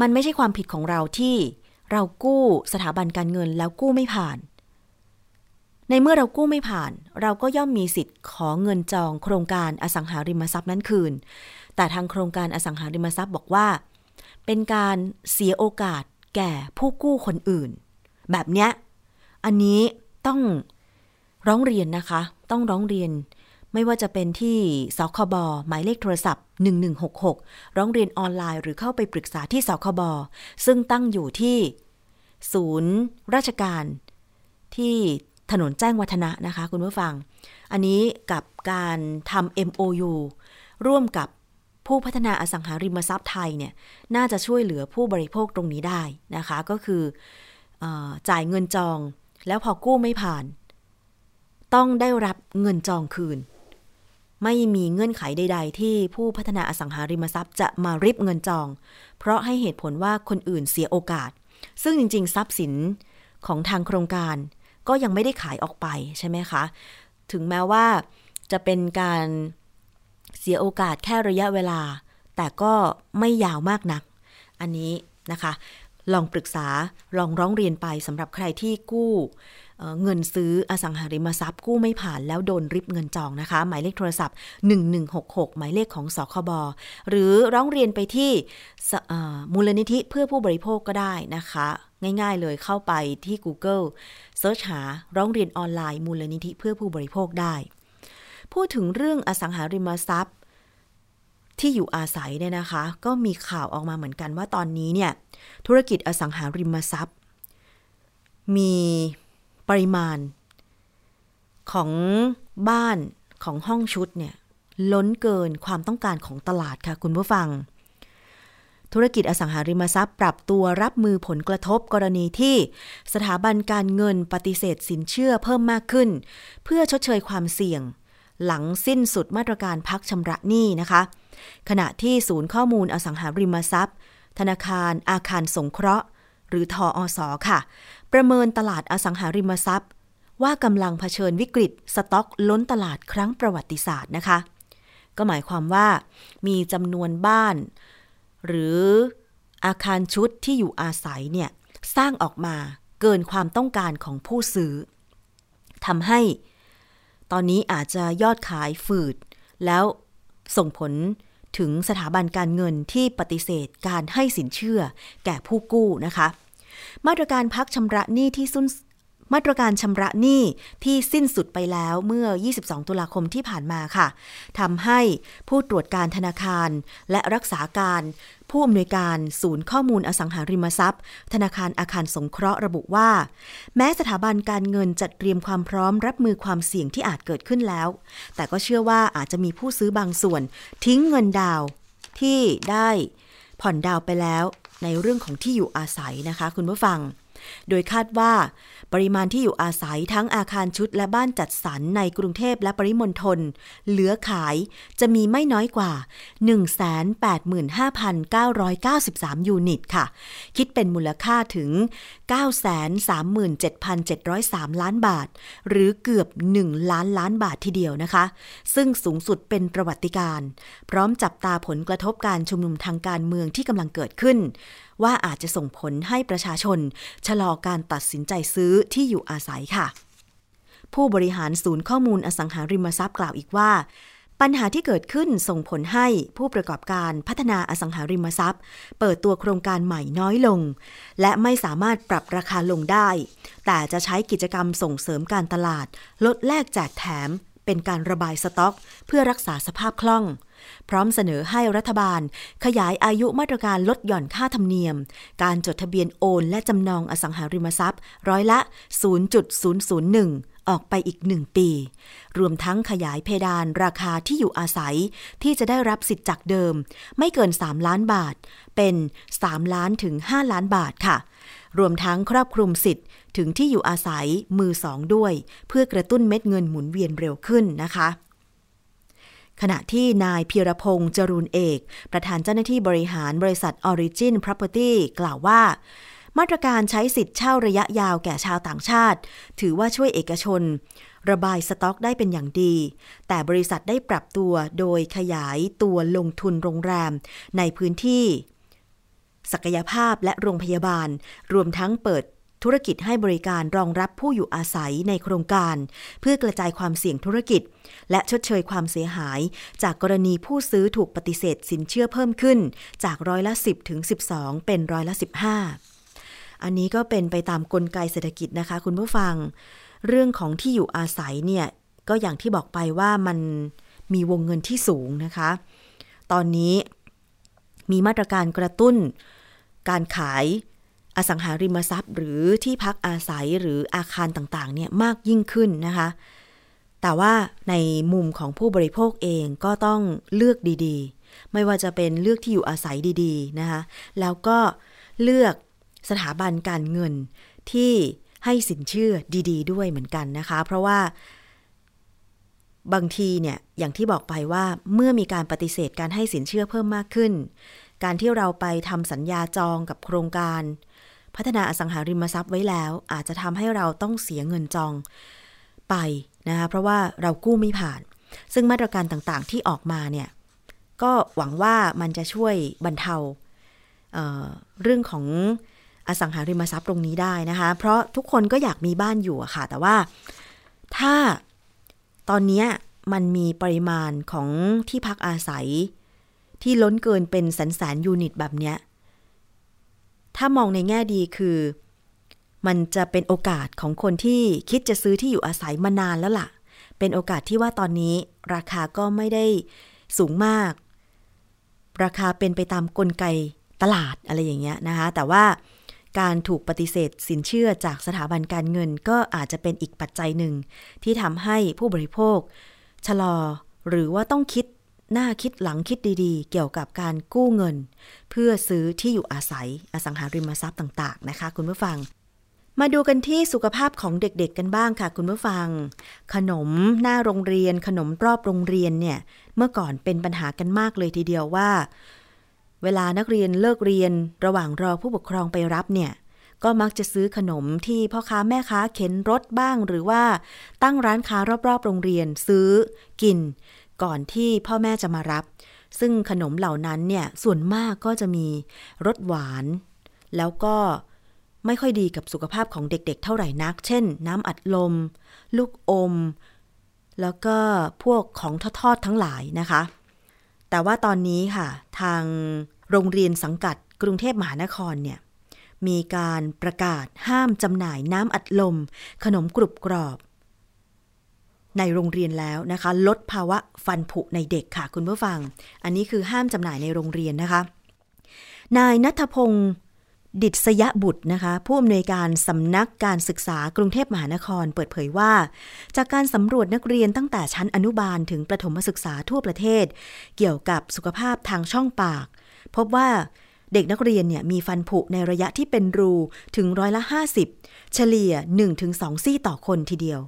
มันไม่ใช่ความผิดของเราที่เรากู้สถาบันการเงินแล้วกู้ไม่ผ่าน ในเมื่อเรากู้ไม่ผ่าน เราก็ย่อมมีสิทธิ์ขอเงินจองโครงการอสังหาริมทรัพย์นั้นคืน แต่ทางโครงการอสังหาริมทรัพย์บอกว่า เป็นการเสียโอกาสแก่ผู้กู้คนอื่น แบบเนี้ยอันนี้ต้องร้องเรียนนะคะ ต้องร้องเรียน ไม่ว่าจะเป็นที่สคบหมายเลขโทรศัพท์ 1166 ร้องเรียนออนไลน์หรือเข้าไปปรึกษาที่สคบซึ่งตั้งอยู่ที่ ศูนย์ ราชการที่ ถนนแจ้งวัฒนะนะคะคุณผู้ฟัง อันนี้กับการทำ MOU ร่วมกับผู้พัฒนาอสังหาริมทรัพย์ไทยเนี่ยน่าจะช่วยเหลือผู้บริโภคตรงนี้ได้นะคะ ก็คืออจ่ายเงินจอง แล้วพอกู้ไม่ผ่าน ต้องได้รับเงินจองคืน ไม่มีเงื่อนไขใด ๆ ที่ผู้พัฒนาอสังหาริมทรัพย์จะมาริบเงินจอง เพราะให้เหตุผลว่าคนอื่นเสียโอกาส ซึ่งจริง ๆ ทรัพย์สินของทางโครงการ ก็ยังไม่ได้ขายออกไปใช่ไหมคะ ถึงแม้ว่าจะเป็นการเสียโอกาสแค่ระยะเวลา แต่ก็ไม่ยาวมากนัก อันนี้นะคะ ลองปรึกษาลองร้องเรียนไปสำหรับใครที่กู้เงินซื้ออสังหาริมทรัพย์กู้ไม่ผ่านแล้วโดนริบเงินจองนะคะ หมายเลขโทรศัพท์ 1166 หมายเลขของสคบหรือร้องเรียนไปที่มูลนิธิเพื่อผู้บริโภคก็ได้นะคะ ง่าย ๆ เลยเข้าไปที่ Google เซิร์ชหาร้องเรียนออนไลน์มูลนิธิเพื่อผู้บริโภคได้ พูดถึงเรื่องอสังหาริมทรัพย์ ที่อยู่อาศัยเนี่ยนะคะ ก็มีข่าวออกมาเหมือนกันว่าตอนนี้เนี่ยธุรกิจอสังหาริมทรัพย์ มีปริมาณ ของบ้านของห้องชุดเนี่ยล้นเกินความต้องการของตลาดค่ะคุณผู้ฟัง ธุรกิจอสังหาริมทรัพย์ปรับตัวรับมือผลกระทบกรณีที่ สถาบันการเงินปฏิเสธสินเชื่อเพิ่มมากขึ้น เพื่อชดเชยความเสี่ยง หลังสิ้นสุดมาตรการพักชำระหนี้นะคะ ขณะที่ศูนย์ข้อมูลอสังหาริมทรัพย์ ธนาคารอาคารสงเคราะห์ หรือทออสอค่ะ ประเมินตลาดอสังหาริมทรัพย์ ว่ากำลังเผชิญวิกฤต สต็อกล้นตลาดครั้งประวัติศาสตร์นะคะ ก็หมายความว่ามีจำนวนบ้าน หรืออาคารชุดที่อยู่อาศัยเนี่ย สร้างออกมาเกินความต้องการของผู้ซื้อทำให้ ตอนนี้อาจจะยอดขายฝืด แล้วส่งผลถึงสถาบันการเงินที่ปฏิเสธการให้สินเชื่อแก่ผู้กู้นะคะ มาตรการพักชำระหนี้ที่สุน มาตรการชำระหนี้ที่สิ้นสุดไปแล้วเมื่อ 22 ตุลาคมที่ผ่านมาค่ะทำให้ผู้ตรวจการธนาคาร และรักษาการผู้อำนวยการศูนย์ข้อมูลอสังหาริมทรัพย์ ธนาคารอาคารสงเคราะห์ระบุว่า แม้สถาบันการเงินจัดเตรียมความพร้อมรับมือความเสี่ยงที่อาจเกิดขึ้นแล้ว แต่ก็เชื่อว่าอาจจะมีผู้ซื้อบางส่วน ทิ้งเงินดาวที่ได้ผ่อนดาวไปแล้วในเรื่องของที่อยู่อาศัยนะคะ คุณผู้ฟัง โดยคาดว่า ปริมาณที่อยู่อาศัยทั้งอาคารชุดและบ้านจัดสรรในกรุงเทพและปริมณฑลเหลือขายจะมีไม่น้อยกว่า 185,993 ยูนิตค่ะ คิดเป็นมูลค่าถึง 937,703 ล้านบาท หรือเกือบ 1 ล้านล้านบาททีเดียวนะคะ ซึ่งสูงสุดเป็นประวัติการ พร้อมจับตาผลกระทบการชุมนุมทางการเมืองที่กำลังเกิดขึ้น ว่าอาจจะส่งผลให้ประชาชน ชะลอการตัดสินใจซื้อที่อยู่อาศัยค่ะ ผู้บริหารศูนย์ข้อมูลอสังหาริมทรัพย์กล่าวอีกว่า ปัญหาที่เกิดขึ้นส่งผลให้ผู้ประกอบการพัฒนาอสังหาริมทรัพย์ เปิดตัวโครงการใหม่น้อยลง และไม่สามารถปรับราคาลงได้ แต่จะใช้กิจกรรมส่งเสริมการตลาด ลดแลกแจกแถมเป็นการระบายสต็อก เพื่อรักษาสภาพคล่อง พร้อมเสนอให้รัฐบาล ขยายอายุมาตรการลดหย่อนค่าธรรมเนียม การจดทะเบียนโอน และจำนองอสังหาริมทรัพย์ ร้อยละ 0.001 ออกไปอีกหนึ่งปี รวมทั้งขยายเพดานราคาที่อยู่อาศัย ที่จะได้รับสิทธิ์จากเดิม ไม่เกิน 3 ล้านบาท เป็น 3 ล้านถึง 5 ล้านบาทค่ะ รวมทั้งครอบคลุมสิทธิ์ถึงที่อยู่อาศัยมือสองด้วย เพื่อกระตุ้นเม็ดเงินหมุนเวียนเร็วขึ้นนะคะ ขณะที่นายพีรพงษ์จรูนเอก ประธานเจ้าหน้าที่บริหารบริษัท Origin Property กล่าวว่า มาตรการใช้สิทธิ์เช่าระยะยาวแก่ชาวต่างชาติ ถือว่าช่วยเอกชน ระบายสต็อกได้เป็นอย่างดี แต่บริษัทได้ปรับตัวโดยขยายตัวลงทุนโรงแรม ในพื้นที่ ศักยภาพและโรงพยาบาล รวมทั้งเปิด ธุรกิจให้บริการรองรับผู้อยู่อาศัยในโครงการ เพื่อกระจายความเสี่ยงธุรกิจ และชดเชยความเสียหาย จากกรณีผู้ซื้อถูกปฏิเสธสินเชื่อเพิ่มขึ้น จากร้อยละ 10ถึง12 เป็นร้อยละ 15 อันนี้ก็เป็นไปตามกลไกเศรษฐกิจนะคะ คุณผู้ฟัง เรื่องของที่อยู่อาศัยเนี่ยก็อย่างที่บอกไปว่ามันมีวงเงินที่สูงนะคะ ตอนนี้มีมาตรการกระตุ้น การขาย อสังหาริมทรัพย์ หรือที่พักอาศัยหรืออาคารต่างๆเนี่ยมากยิ่งขึ้นนะคะ แต่ว่าในมุมของผู้บริโภคเองก็ต้องเลือกดีๆ ไม่ว่าจะเป็นเลือกที่อยู่อาศัยดีๆนะคะแล้วก็เลือกสถาบันการเงินที่ให้สินเชื่อดี ๆ ด้วยเหมือนกันนะคะ เพราะว่าบางทีเนี่ยอย่างที่บอกไปว่าเมื่อมีการปฏิเสธการให้สินเชื่อเพิ่มมากขึ้น การที่เราไปทำสัญญาจองกับโครงการ พัฒนาอสังหาริมทรัพย์ไว้แล้ว อาจจะทำให้เราต้องเสียเงินจองไปนะคะเพราะว่าเรากู้ไม่ผ่าน ซึ่งมาตรการต่างๆที่ออกมาเนี่ยก็หวังว่ามันจะช่วยบรรเทาเเรื่องของอสังหาริมทรัพย์ตรงนี้ได้นะคะ เพราะทุกคนก็อยากมีบ้านอยู่อะค่ะ แต่ว่าถ้าตอนนี้มันมีปริมาณของที่พักอาศัยที่ล้นเกินเป็นแสนแสนยูนิตแบบเนี้ย ถ้ามองในแง่ดีคือ มันจะเป็นโอกาสของคนที่คิดจะซื้อที่อยู่อาศัยมานานแล้วล่ะ เป็นโอกาสที่ว่าตอนนี้ราคาก็ไม่ได้สูงมาก ราคาเป็นไปตามกลไกตลาดอะไรอย่างเงี้ยนะคะ แต่ว่าการถูกปฏิเสธสินเชื่อจากสถาบันการเงินก็อาจจะเป็นอีกปัจจัยหนึ่ง ที่ทำให้ผู้บริโภค ชะลอหรือว่าต้องคิด หน้าคิดหลังคิดดีๆ เกี่ยวกับการกู้เงิน เพื่อซื้อที่อยู่อาศัยอสังหาริมทรัพย์ต่าง ๆ นะคะ คุณผู้ฟัง มาดูกันที่สุขภาพของเด็กๆกันบ้างค่ะ คุณผู้ฟัง ขนมหน้าโรงเรียน ขนมรอบโรงเรียนเนี่ยเมื่อก่อนเป็นปัญหากันมากเลยทีเดียวว่า เวลานักเรียนเลิกเรียนระหว่างรอผู้ปกครองไปรับเนี่ยก็มักจะซื้อขนมที่พ่อค้าแม่ค้าเข็นรถบ้าง หรือว่าตั้งร้านค้ารอบๆ โรงเรียนซื้อกิน ก่อนที่พ่อแม่จะมารับ ซึ่งขนมเหล่านั้นเนี่ยส่วนมากก็จะมีรสหวาน แล้วก็ไม่ค่อยดีกับสุขภาพของเด็กๆเท่าไหร่นัก เช่น น้ำอัดลม ลูกอม แล้วก็พวกของทอดๆทั้งหลายนะคะ แต่ว่าตอนนี้ค่ะ ทางโรงเรียนสังกัดกรุงเทพมหานครเนี่ยมีการประกาศห้ามจำหน่ายน้ำอัดลม ขนมกรุบกรอบ ในโรงเรียนแล้วนะคะ ลดภาวะฟันผุในเด็กค่ะคุณผู้ฟัง อันนี้คือห้ามจำหน่ายในโรงเรียนนะคะ นายนัทพงศ์ดิษยบุตรนะคะ ผู้อำนวยการสำนักการศึกษากรุงเทพมหานครเปิดเผยว่า จากการสำรวจนักเรียนตั้งแต่ชั้นอนุบาลถึงประถมศึกษาทั่วประเทศ เกี่ยวกับสุขภาพทางช่องปาก พบว่าเด็กนักเรียนเนี่ยมีฟันผุในระยะที่เป็นรูถึงร้อยละ 50 เฉลี่ย 1-2 ซี่ต่อคนทีเดียว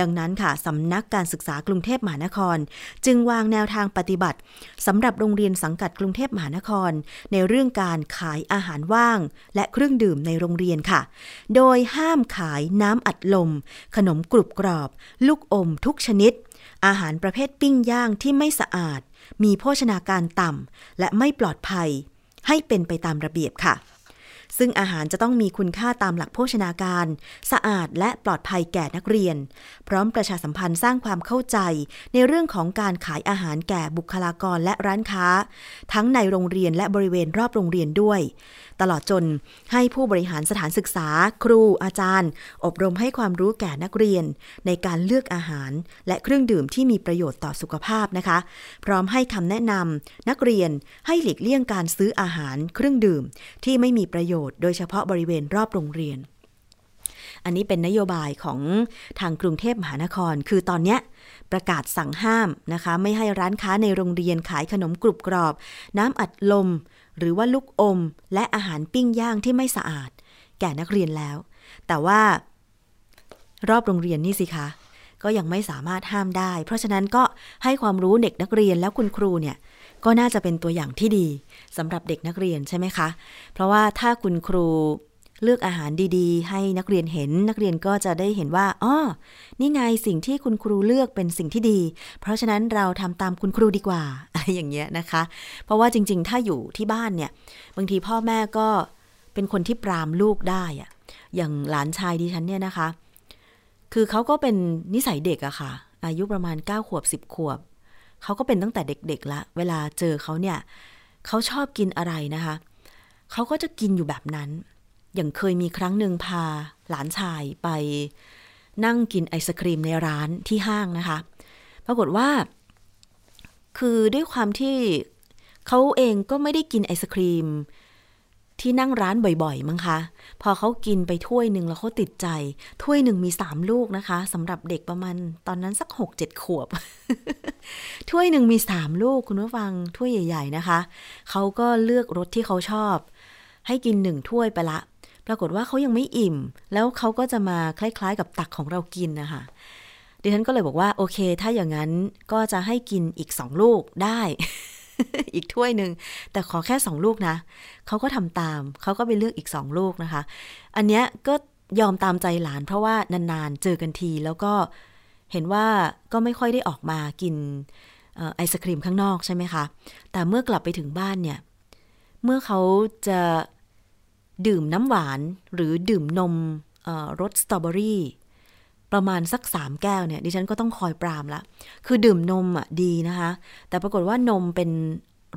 ดังนั้นค่ะสำนักการศึกษากรุงเทพมหานคร จึงวางแนวทางปฏิบัติสำหรับโรงเรียนสังกัดกรุงเทพมหานคร ในเรื่องการขายอาหารว่าง และเครื่องดื่มในโรงเรียนค่ะ โดยห้ามขายน้ำอัดลม ขนมกรุบกรอบ ลูกอมทุกชนิด อาหารประเภทปิ้งย่างที่ไม่สะอาด มีโภชนาการต่ำและไม่ปลอดภัย ให้เป็นไปตามระเบียบค่ะ ซึ่งอาหารจะต้องมีคุณค่าตามหลักโภชนาการ สะอาดและปลอดภัยแก่นักเรียน พร้อมประชาสัมพันธ์สร้างความเข้าใจ ในเรื่องของการขายอาหารแก่บุคลากรและร้านค้า ทั้งในโรงเรียนและบริเวณรอบโรงเรียนด้วยตลอดจนให้ผู้บริหารสถานศึกษา ครูอาจารย์ อบรมให้ความรู้แก่นักเรียน ในการเลือกอาหาร และเครื่องดื่มที่มีประโยชน์ต่อสุขภาพนะคะ พร้อมให้คำแนะนำนักเรียนให้หลีกเลี่ยงการซื้ออาหารเครื่องดื่ม ที่ไม่มีประโยชน์โดยเฉพาะบริเวณรอบโรงเรียน อันนี้เป็นนโยบายของทางกรุงเทพมหานคร คือตอนเนี้ยประกาศสั่งห้ามนะคะ ไม่ให้ร้านค้าในโรงเรียนขายขนมกรุบกรอบ น้ำอัดลม หรือว่าลูกอมและอาหารปิ้งย่างที่ไม่สะอาด แก่นักเรียนแล้ว แต่ว่ารอบโรงเรียนนี่สิคะ ก็ยังไม่สามารถห้ามได้ เพราะฉะนั้นก็ให้ความรู้เด็กนักเรียนแล้วคุณครูเนี่ยก็น่าจะเป็นตัวอย่างที่ดีสำหรับเด็กนักเรียนใช่ไหมคะ เพราะว่าถ้าคุณครู เลือกอาหารดีๆ ให้นักเรียนเห็น นักเรียนก็จะได้เห็นว่าอ๋อนี่ไงสิ่งที่คุณครูเลือกเป็นสิ่งที่ดี เพราะฉะนั้นเราทำตามคุณครูดีกว่าอะไรอย่างเงี้ยนะคะ เพราะว่าจริง ๆ ถ้าอยู่ที่บ้านเนี่ย บางทีพ่อแม่ก็เป็นคนที่ปรามลูกได้อะอย่างหลานชายดิฉันเนี่ยนะคะ คือเขาก็เป็นนิสัยเด็กอะค่ะ อายุประมาณ 9 ขวบ 10 ขวบ เขาก็เป็นตั้งแต่เด็กๆละ เวลาเจอเขาเนี่ย เขาชอบกินอะไรนะคะ เขาก็จะกินอยู่แบบนั้น อย่างเคยมีครั้งหนึ่งพาหลานชายไปนั่งกินไอศครีมในร้านที่ห้างนะคะ ปรากฏว่า คือด้วยความที่เขาเองก็ไม่ได้กินไอศครีม ที่นั่งร้านบ่อยๆ มั้งคะ พอเขากินไปถ้วยหนึ่งแล้วเขาติดใจ ถ้วยหนึ่งมีสามลูกนะคะสำหรับเด็กประมาณตอนนั้นสักหกเจ็ดขวบ ถ้วยหนึ่งมีสามลูกคุณผู้ฟังถ้วยใหญ่ ๆ นะคะ เขาก็เลือกรสที่เขาชอบ ให้กินหนึ่งถ้วยไปละ ปรากฏว่าเขายังไม่อิ่ม แล้วเขาก็จะมาคล้ายๆ กับตักของเรากินนะคะดิฉันก็เลยบอกว่าโอเค ถ้าอย่างนั้นก็จะให้กินอีกสองลูกได้ อีกถ้วยหนึ่งแต่ขอแค่สองลูกนะเขาก็ทำตามเขาก็ไปเลือกอีกสองลูกนะคะ อันเนี้ยก็ยอมตามใจหลาน เพราะว่านานๆเจอกันทีแล้วก็เห็นว่าก็ไม่ค่อยได้ออกมากินไอศครีมข้างนอกใช่ไหมคะ แต่เมื่อกลับไปถึงบ้านเนี่ย เมื่อเขาจะ ดื่มน้ำหวานหรือดื่มนมรสสตรอเบอรี่ประมาณสักสามแก้วเนี่ยดิฉันก็ต้องคอยปรามละ คือดื่มนมอะดีนะคะ แต่ปรากฏว่านมเป็น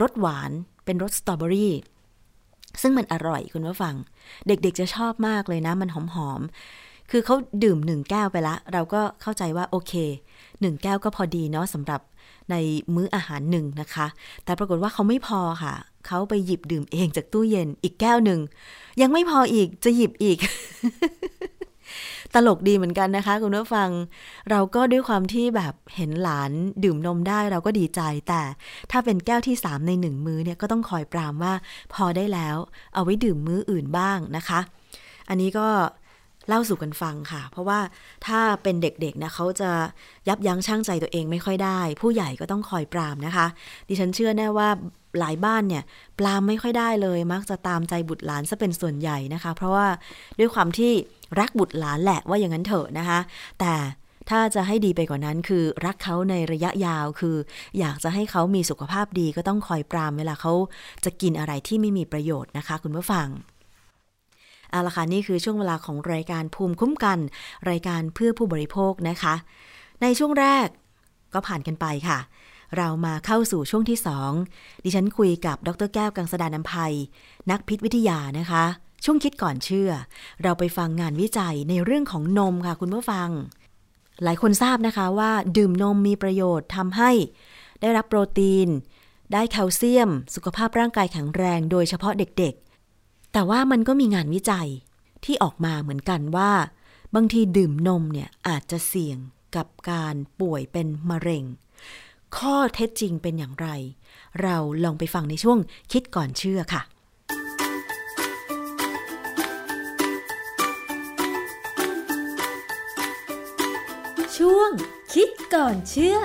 รสหวานเป็นรสสตรอเบอรี่ ซึ่งมันอร่อยคุณผู้ฟัง เด็กๆจะชอบมากเลยนะ มันหอมๆ คือเขาดื่มหนึ่งแก้วไปละ เราก็เข้าใจว่าโอเคหนึ่งแก้วก็พอดีเนาะสำหรับในมื้ออาหารหนึ่งนะคะ แต่ปรากฏว่าเขาไม่พอค่ะ เขาไปหยิบดื่มเองจากตู้เย็นอีกแก้วหนึ่ง ยังไม่พออีกจะหยิบอีก ตลกดีเหมือนกันนะคะ คุณผู้ฟัง เราก็ด้วยความที่แบบเห็นหลานดื่มนมได้เราก็ดีใจ แต่ถ้าเป็นแก้วที่สามในหนึ่งมื้อเนี่ยก็ต้องคอยปรามว่า พอได้แล้ว เอาไว้ดื่มมื้ออื่นบ้างนะคะ อันนี้ก็เเล่าสู่กันฟังค่ะ เพราะว่าถ้าเป็นเด็กๆนะเขาจะยับยั้งชั่งใจตัวเองไม่ค่อยได้ ผู้ใหญ่ก็ต้องคอยปรามนะคะ ดิฉันเชื่อแน่ว่าหลายบ้านเนี่ยปรามไม่ค่อยได้เลย มักจะตามใจบุตรหลานซะเป็นส่วนใหญ่นะคะ เพราะว่าด้วยความที่รักบุตรหลานแหละว่าอย่างนั้นเถอะนะคะ แต่ถ้าจะให้ดีไปกว่านั้นคือรักเขาในระยะยาวคือ อยากจะให้เขามีสุขภาพดีก็ต้องคอยปรามเวลาเขาจะกินอะไรที่ไม่มีประโยชน์นะคะ คุณผู้ฟัง เอาละค่ะนี่คือช่วงเวลาของรายการภูมิคุ้มกัน รายการเพื่อผู้บริโภคนะคะ ในช่วงแรกก็ผ่านกันไปค่ะ เรามาเข้าสู่ช่วงที่สองดิฉันคุยกับดรแก้วกังสดานนภัย นักพิษวิทยานะคะ ช่วงคิดก่อนเชื่อ เราไปฟังงานวิจัยในเรื่องของนมค่ะคุณผู้ฟัง หลายคนทราบนะคะว่า ดื่มนมมีประโยชน์ทำให้ ได้รับโปรตีน ได้แคลเซียม สุขภาพร่างกายแข็งแรง โดยเฉพาะเด็กๆ แต่ว่ามันก็มีงานวิจัยที่ออกมาเหมือนกันว่า บางทีดื่มนมเนี่ยอาจจะเสี่ยงกับการป่วยเป็นมะเร็ง ข้อเท็จจริงเป็นอย่างไร เราลองไปฟังในช่วงคิดก่อนเชื่อค่ะช่วงคิดก่อนเชื่อ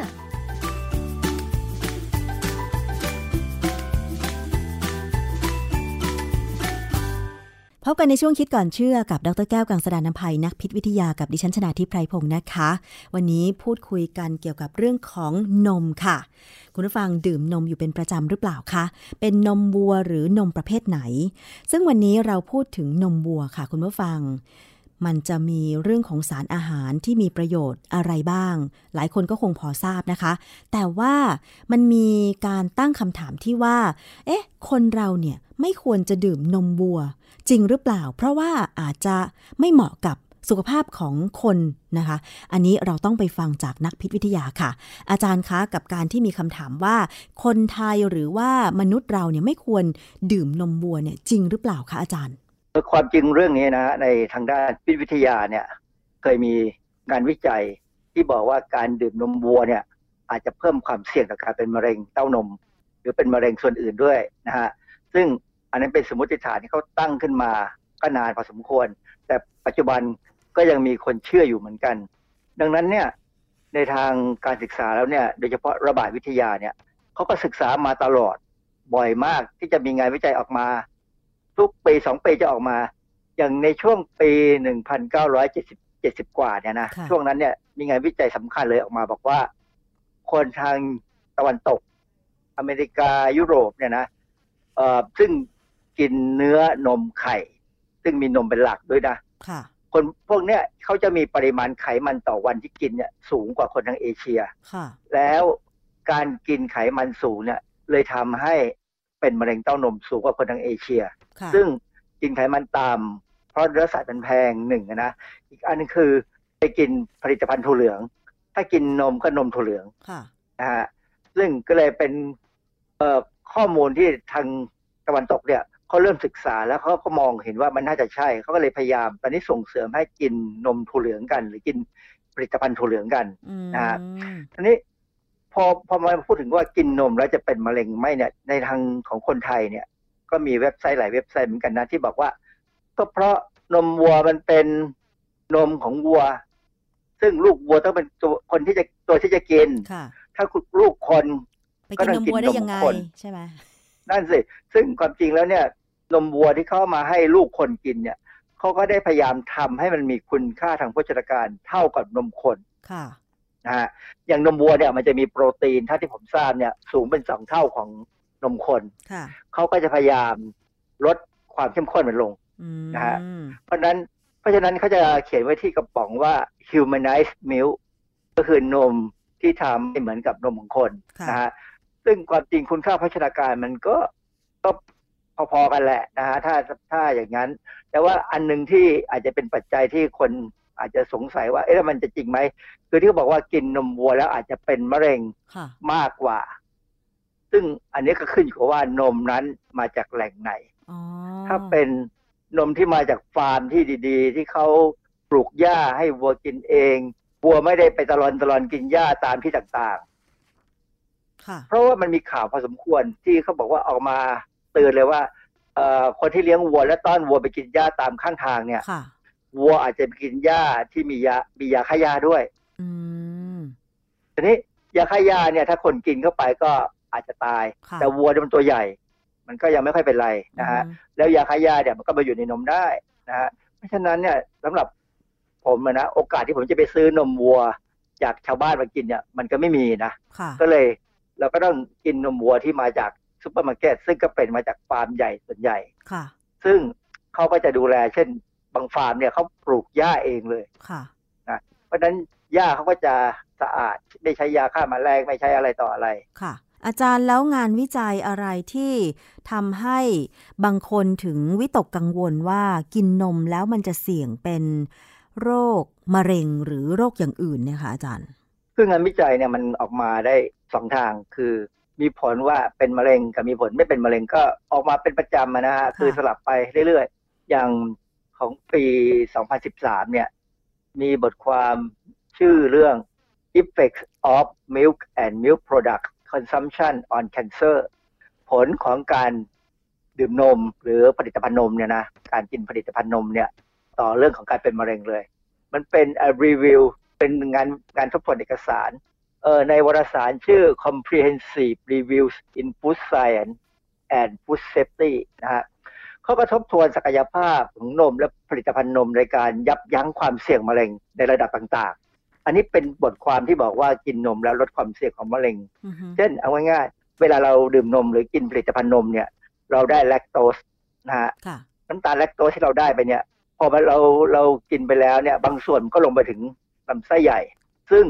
บกันในช่วงคิดก่อนเชื่อกับดรแก้วกังสดานนภัยนักพิษวิทยากับดิฉันชนาทิพไพรพงศ์นะคะ วันนี้พูดคุยกันเกี่ยวกับเรื่องของนมค่ะ คุณผู้ฟังดื่มนมอยู่เป็นประจำหรือเปล่าคะเป็นนมวัวหรือนมประเภทไหน ซึ่งวันนี้เราพูดถึงนมวัวค่ะ คุณผู้ฟัง มันจะมีเรื่องของสารอาหารที่มีประโยชน์อะไรบ้าง หลายคนก็คงพอทราบนะคะ แต่ว่ามันมีการตั้งคำถามที่ว่า เอ๊ะ คนเราเนี่ยไม่ควรจะดื่มนมวัว จริงหรือเปล่า เพราะว่าอาจจะไม่เหมาะกับสุขภาพของคนนะคะ อันนี้เราต้องไปฟังจากนักพิษวิทยาค่ะ อาจารย์คะกับการที่มีคำถามว่า คนไทยหรือว่ามนุษย์เราเนี่ยไม่ควรดื่มนมวัวเนี่ยจริงหรือเปล่าคะอาจารย์ ความจริงเรื่องนี้นะในทางด้านพิษวิทยาเนี่ย เคยมีงานวิจัยที่บอกว่าการดื่มนมวัวเนี่ย อาจจะเพิ่มความเสี่ยงต่อการเป็นมะเร็งเต้านม หรือเป็นมะเร็งส่วนอื่นด้วยนะฮะซึ่งอันนั้นเป็นสมมติฐานที่เขาตั้งขึ้นมาก็นานพอสมควร แต่ปัจจุบันก็ยังมีคนเชื่ออยู่เหมือนกัน ดังนั้นเนี่ยในทางการศึกษาแล้วเนี่ยโดยเฉพาะระบาดวิทยาเนี่ยเขาก็ศึกษามาตลอดบ่อยมากที่จะมีงานวิจัยออกมา ทุกปีสองปีจะออกมา อย่างในช่วงปีหนึ่งพันเก้าร้อยเจ็ดสิบเจ็ดสิบกว่าเนี่ยนะค่ะช่วงนั้นเนี่ยมีงานวิจัยสำคัญเลยออกมาบอกว่า คนทางตะวันตก อเมริกายุโรปเนี่ยนะเอ่อซึ่งกินเนื้อนมไข่ ซึ่งมีนมเป็นหลักด้วยนะค่ะคนพวกเนี้ยเขาจะมีปริมาณไขมันต่อวันที่กินเนี่ยสูงกว่าคนทางเอเชียค่ะ แล้วการกินไขมันสูงเนี่ยเลยทำให้เป็นมะเร็งเต้านมสูงกว่าคนทางเอเชียค่ะ ซึ่งกินไขมันต่ำเพราะเนื้อสัตว์มันแพงหนึ่งนะอีกอันนึงคือไปกินผลิตภัณฑ์ถั่วเหลือง ถ้ากินนมก็นมถั่วเหลืองค่ะนะฮะซึ่งก็เลยเป็นเอ่อข้อมูลที่ทางตะวันตกเนี่ยเขาเริ่มศึกษาแล้วเขาก็มองเห็นว่ามันน่าจะใช่เขาก็เลยพยายามตอนนี้ส่งเสริมให้กินนมถั่วเหลืองกัน หรือกินผลิตภัณฑ์ถั่วเหลืองกันอืมนะฮะทีนี้พอพอมาพูดถึงว่ากินนมแล้วจะเป็นมะเร็งไหมเนี่ยในทางของคนไทยเนี่ย ก็มีเว็บไซต์หลายเว็บไซต์เหมือนกันนะที่บอกว่า ก็เพราะนมวัวมันเป็นนมของวัว ซึ่งลูกวัวต้องเป็นตัวคนที่จะตัวที่จะกินค่ะถ้าลูกคนไปกินนมวัวได้ยังไงก็ต้องกินนมคนใช่ไหมนั่นสิซึ่งความจริงแล้วเนี่ย นมวัวที่เข้ามาให้ลูกคนกินเนี่ยเขาก็ได้พยายามทำให้มันมีคุณค่าทางโภชนาการเท่ากับนมคนค่ะนะฮะอย่างนมวัวเนี่ยมันจะมีโปรตีนถ้าที่ผมทราบเนี่ยสูงเป็นสองเท่าของ นมคนค่ะเขาก็จะพยายามลดความเข้มข้นมันลงอืมนะฮะเพราะฉะนั้นเพราะฉะนั้นเขาจะเขียนไว้ที่กระป๋องว่า humanized milk ก็คือนมที่ทำให้เหมือนกับนมของคนค่ะนะฮะซึ่งความจริงคุณค่าโภชนาการมันก็ก็พอๆกันแหละนะฮะถ้าถ้าอย่างนั้น แต่ว่าอันหนึ่งที่อาจจะเป็นปัจจัยที่คนอาจจะสงสัยว่า เอ๊ะแล้วมันจะจริงไหมคือที่เขาบอกว่ากินนมวัวแล้วอาจจะเป็นมะเร็งค่ะมากกว่า ซึ่งอันนี้ก็ขึ้นอยู่กับว่านมนั้นมาจากแหล่งไหนอ๋อถ้าเป็นนมที่มาจากฟาร์มที่ดี ๆ ที่เขาปลูกหญ้าให้วัวกินเองวัวไม่ได้ไปตลอนตลอนกินหญ้าตามที่ต่างค่ะๆเพราะว่ามันมีข่าวพอสมควรที่เขาบอกว่าออกมาเตือนเลยว่าเอ่อคนที่เลี้ยงวัวและต้อนวัวไปกินหญ้าตามข้างทางเนี่ยค่ะวัวอาจจะกินหญ้าที่มียามียาฆ่าหญ้าด้วย อืมทีนี้ยาฆ่าหญ้าเนี่ย ถ้าคนกินเข้าไปก็ อาจจะตายค่ะแต่วัวเนี่ยมันตัวใหญ่ มันก็ยังไม่ค่อยเป็นไรนะฮะอืมแล้วยาฆ่าหญ้าเนี่ยมันก็มาอยู่ในนมได้นะฮะเพราะฉะนั้นเนี่ยสำหรับผมอะนะโอกาสที่ผมจะไปซื้อนมวัว จากชาวบ้านมากินเนี่ยมันก็ไม่มีนะค่ะก็เลยเราก็ต้องกินนมวัวที่มาจากซุปเปอร์มาร์เก็ตซึ่งก็เป็นมาจากฟาร์มใหญ่ส่วนใหญ่ค่ะ ซึ่งเขาก็จะดูแล เช่นบางฟาร์มเนี่ยเขาปลูกหญ้าเองเลยค่ะเพราะฉะนั้นหญ้าเขาก็จะสะอาดไม่ใช้ยาฆ่าแมลงไม่ใช้อะไรต่ออะไรค่ะ อาจารย์แล้วงานวิจัยอะไรที่ทำให้บางคนถึงวิตกกังวลว่ากินนมแล้วมันจะเสี่ยงเป็นโรคมะเร็งหรือโรคอย่างอื่นเนี่ยค่ะอาจารย์ คืองานวิจัยเนี่ยมันออกมาได้สองทางคือมีผลว่าเป็นมะเร็งกับมีผลไม่เป็นมะเร็งก็ออกมาเป็นประจำอะนะฮะคือสลับไปเรื่อยๆ อย่างของปี 2013 เนี่ย มีบทความชื่อเรื่อง Effects of Milk and Milk Product Consumption on Cancer ผลของการดื่มนมหรือผลิตภัณฑ์นมเนี่ยนะการกินผลิตภัณฑ์นมเนี่ยต่อเรื่องของการเป็นมะเร็งเลย มันเป็นรีวิวเป็นงานงานทบทวนเอกสารเออในวารสารชื่อ Comprehensive Reviews in Food Science and Food Safety นะฮะเขาก็ทบทวนศักยภาพของนมและผลิตภัณฑ์นมในการยับยั้งความเสี่ยงมะเร็งในระดับต่าง อันนี้เป็นบทความที่บอกว่ากินนมแล้วลดความเสี่ยงของมะเร็งอือฮึเช่นเอาง่ายๆเวลาเราดื่มนมหรือกินผลิตภัณฑ์นมเนี่ย เราได้แลคโตสนะฮะค่ะน้ำตาลแลคโตสที่เราได้ไปเนี่ยพอมาเราเรากินไปแล้วเนี่ย บางส่วนก็ลงไปถึงลำไส้ใหญ่ ซึ่ง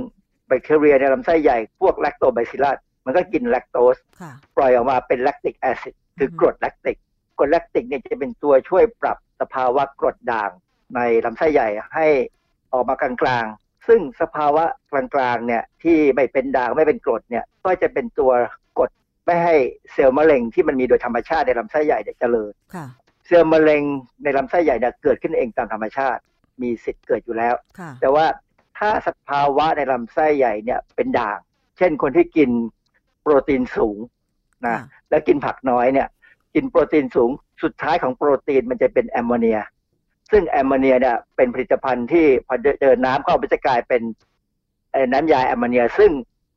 แบคทีเรียในลำไส้ใหญ่พวกแลคโตไบซิลัสมันก็กินแลคโตสค่ะปล่อยออกมาเป็นแลคติกแอซิดคืออฮึกรดแลคติกกรดแลคติกเนี่ยจะเป็นตัวช่วยปรับสภาวะกรดด่างในลำไส้ใหญ่ให้ออกมากลางๆ ซึ่งสภาวะกลางๆเนี่ยที่ไม่เป็นด่างไม่เป็นกรดเนี่ยก็จะเป็นตัวกดไม่ให้เซลล์มะเร็งที่มันมีโดยธรรมชาติในลำไส้ใหญ่เนี่ยเจริญค่ะเซลล์มะเร็งในลำไส้ใหญ่เนี่ยเกิดขึ้นเองตามธรรมชาติ มีสิทธิ์เกิดอยู่แล้วค่ะแต่ว่าถ้าสภาวะในลำไส้ใหญ่เนี่ยเป็นด่าง เช่นคนที่กินโปรตีนสูงนะค่ะแล้วกินผักน้อยเนี่ยกินโปรตีนสูงสุดท้ายของโปรตีนมันจะเป็นแอมโมเนีย ซึ่งแอมโมเนียเนี่ยเป็นผลิตภัณฑ์ที่พอเติมน้ำเข้าไปจะกลายเป็นเอ่อน้ำยาแอมโมเนีย ซึ่ง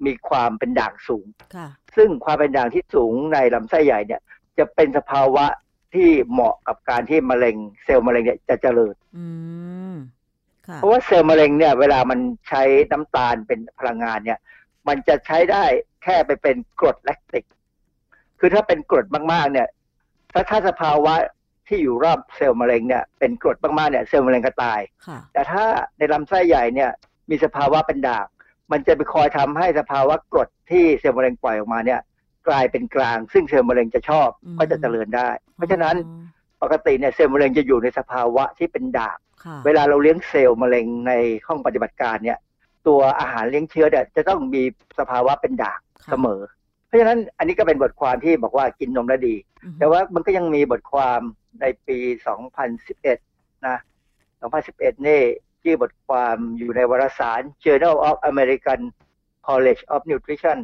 มีความเป็นด่างสูงค่ะซึ่งความเป็นด่างที่สูงในลำไส้ใหญ่เนี่ย จะเป็นสภาวะที่เหมาะกับการที่มะเร็งเซลล์มะเร็งเนี่ยจะเจริญอืมค่ะเพราะว่าเซลล์มะเร็งเนี่ย เวลามันใช้น้ำตาลเป็นพลังงานเนี่ย มันจะใช้ได้แค่ไปเป็นกรดแลคติก คือถ้าเป็นกรดมากๆ เนี่ย ถ้าถ้าสภาวะ ที่อยู่รอบเซลล์มะเร็งเนี่ยเป็นกรดมากๆเนี่ยเซลล์มะเร็งก็ตายค่ะแต่ถ้าในลำไส้ใหญ่เนี่ยมีสภาวะเป็นด่างมันจะไปคอยทำให้สภาวะกรดที่เซลล์มะเร็งปล่อยออกมาเนี่ย กลายเป็นกลาง ซึ่งเซลล์มะเร็งจะชอบอืมก็จะเจริญได้ เพราะฉะนั้นอ๋อปกติเนี่ยเซลล์มะเร็งจะอยู่ในสภาวะที่เป็นด่างค่ะเวลาเราเลี้ยงเซลล์มะเร็งในห้องปฏิบัติการเนี่ย ตัวอาหารเลี้ยงเชื้อเนี่ยจะต้องมีสภาวะเป็นด่างค่ะเสมอ เพราะฉะนั้นอันนี้ก็เป็นบทความที่บอกว่ากินนมแล้วดีอือฮึแต่ว่ามันก็ยังมีบทความ ในปี 2011 นะ 2011 นี่ที่บทความอยู่ในวารสาร Journal of American College of Nutrition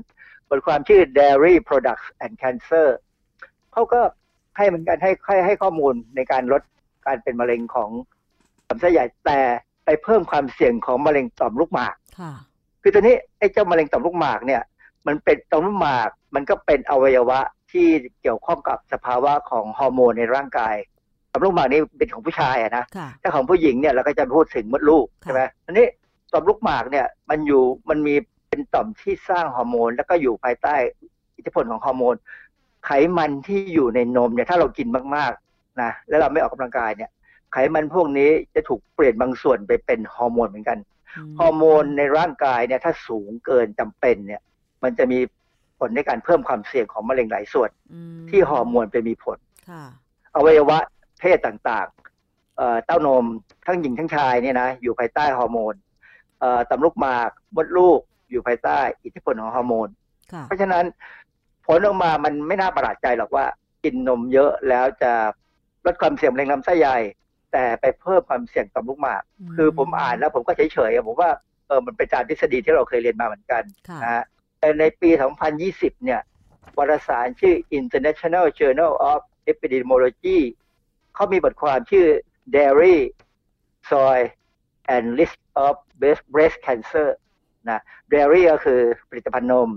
บทความชื่อ Dairy Products and Cancer เขาก็ให้เหมือนกันให้ให้ให้ข้อมูลในการลดการเป็นมะเร็งของลำไส้ใหญ่แต่ไปเพิ่มความเสี่ยงของมะเร็งต่อมลูกหมากค่ะคือตอนนี้ไอ้เจ้ามะเร็งต่อมลูกหมากเนี่ย มันเป็นต่อมลูกหมาก มันก็เป็นอวัยวะ ที่เกี่ยวข้องกับสภาวะของฮอร์โมนในร่างกายต่อมลูกหมากนี่เป็นของผู้ชายอะนะค่ะถ้าของผู้หญิงเนี่ยเราก็จะพูดถึงมดลูกค่ะใช่ไหมอันนี้ต่อมลูกหมากเนี่ยมันอยู่มันมีเป็นต่อมที่สร้างฮอร์โมน แล้วก็อยู่ภายใต้อิทธิพลของฮอร์โมน ไขมันที่อยู่ในนมเนี่ยถ้าเรากินมากๆนะแล้วเราไม่ออกกำลังกายเนี่ยไขมันพวกนี้จะถูกเปลี่ยนบางส่วนไปเป็นฮอร์โมนเหมือนกันฮอร์โมนในร่างกายเนี่ยถ้าสูงเกินจำเป็นเนี่ยมันจะมี ผลในการเพิ่มความเสี่ยงของมะเร็งหลายส่วนมที่ฮอร์โมนไปมีผลค่ะอวัยวะเพศต่างๆเอ่อเต้านมทั้งหญิงทั้งชายเนี่ยนะอยู่ภายใต้ฮอร์โมนเอ่อต่ำลูกหมากมดลูกอยู่ภายใต้อิทธิพลของฮอร์โมนค่ะเพราะฉะนั้นผลออกมามันไม่น่าประหลาดใจหรอกว่ากินนมเยอะแล้วจะลดความเสี่ยงมะเร็งลำไส้ใหญ่ แต่ไปเพิ่มความเสี่ยงต่อมลูกหมาก คือผมอ่านแล้วผมก็เฉยๆอะผมว่าเออมันเป็นตามทฤษฎีที่เราเคยเรียนมาเหมือนกันค่ะนะฮะแต่ ในปี 2020 เนี่ยวารสารชื่อ International Journal of Epidemiology เขามีบทความชื่อ Dairy soy and risk of breast breast cancer นะ dairy ก็คือผลิตภัณฑ์นม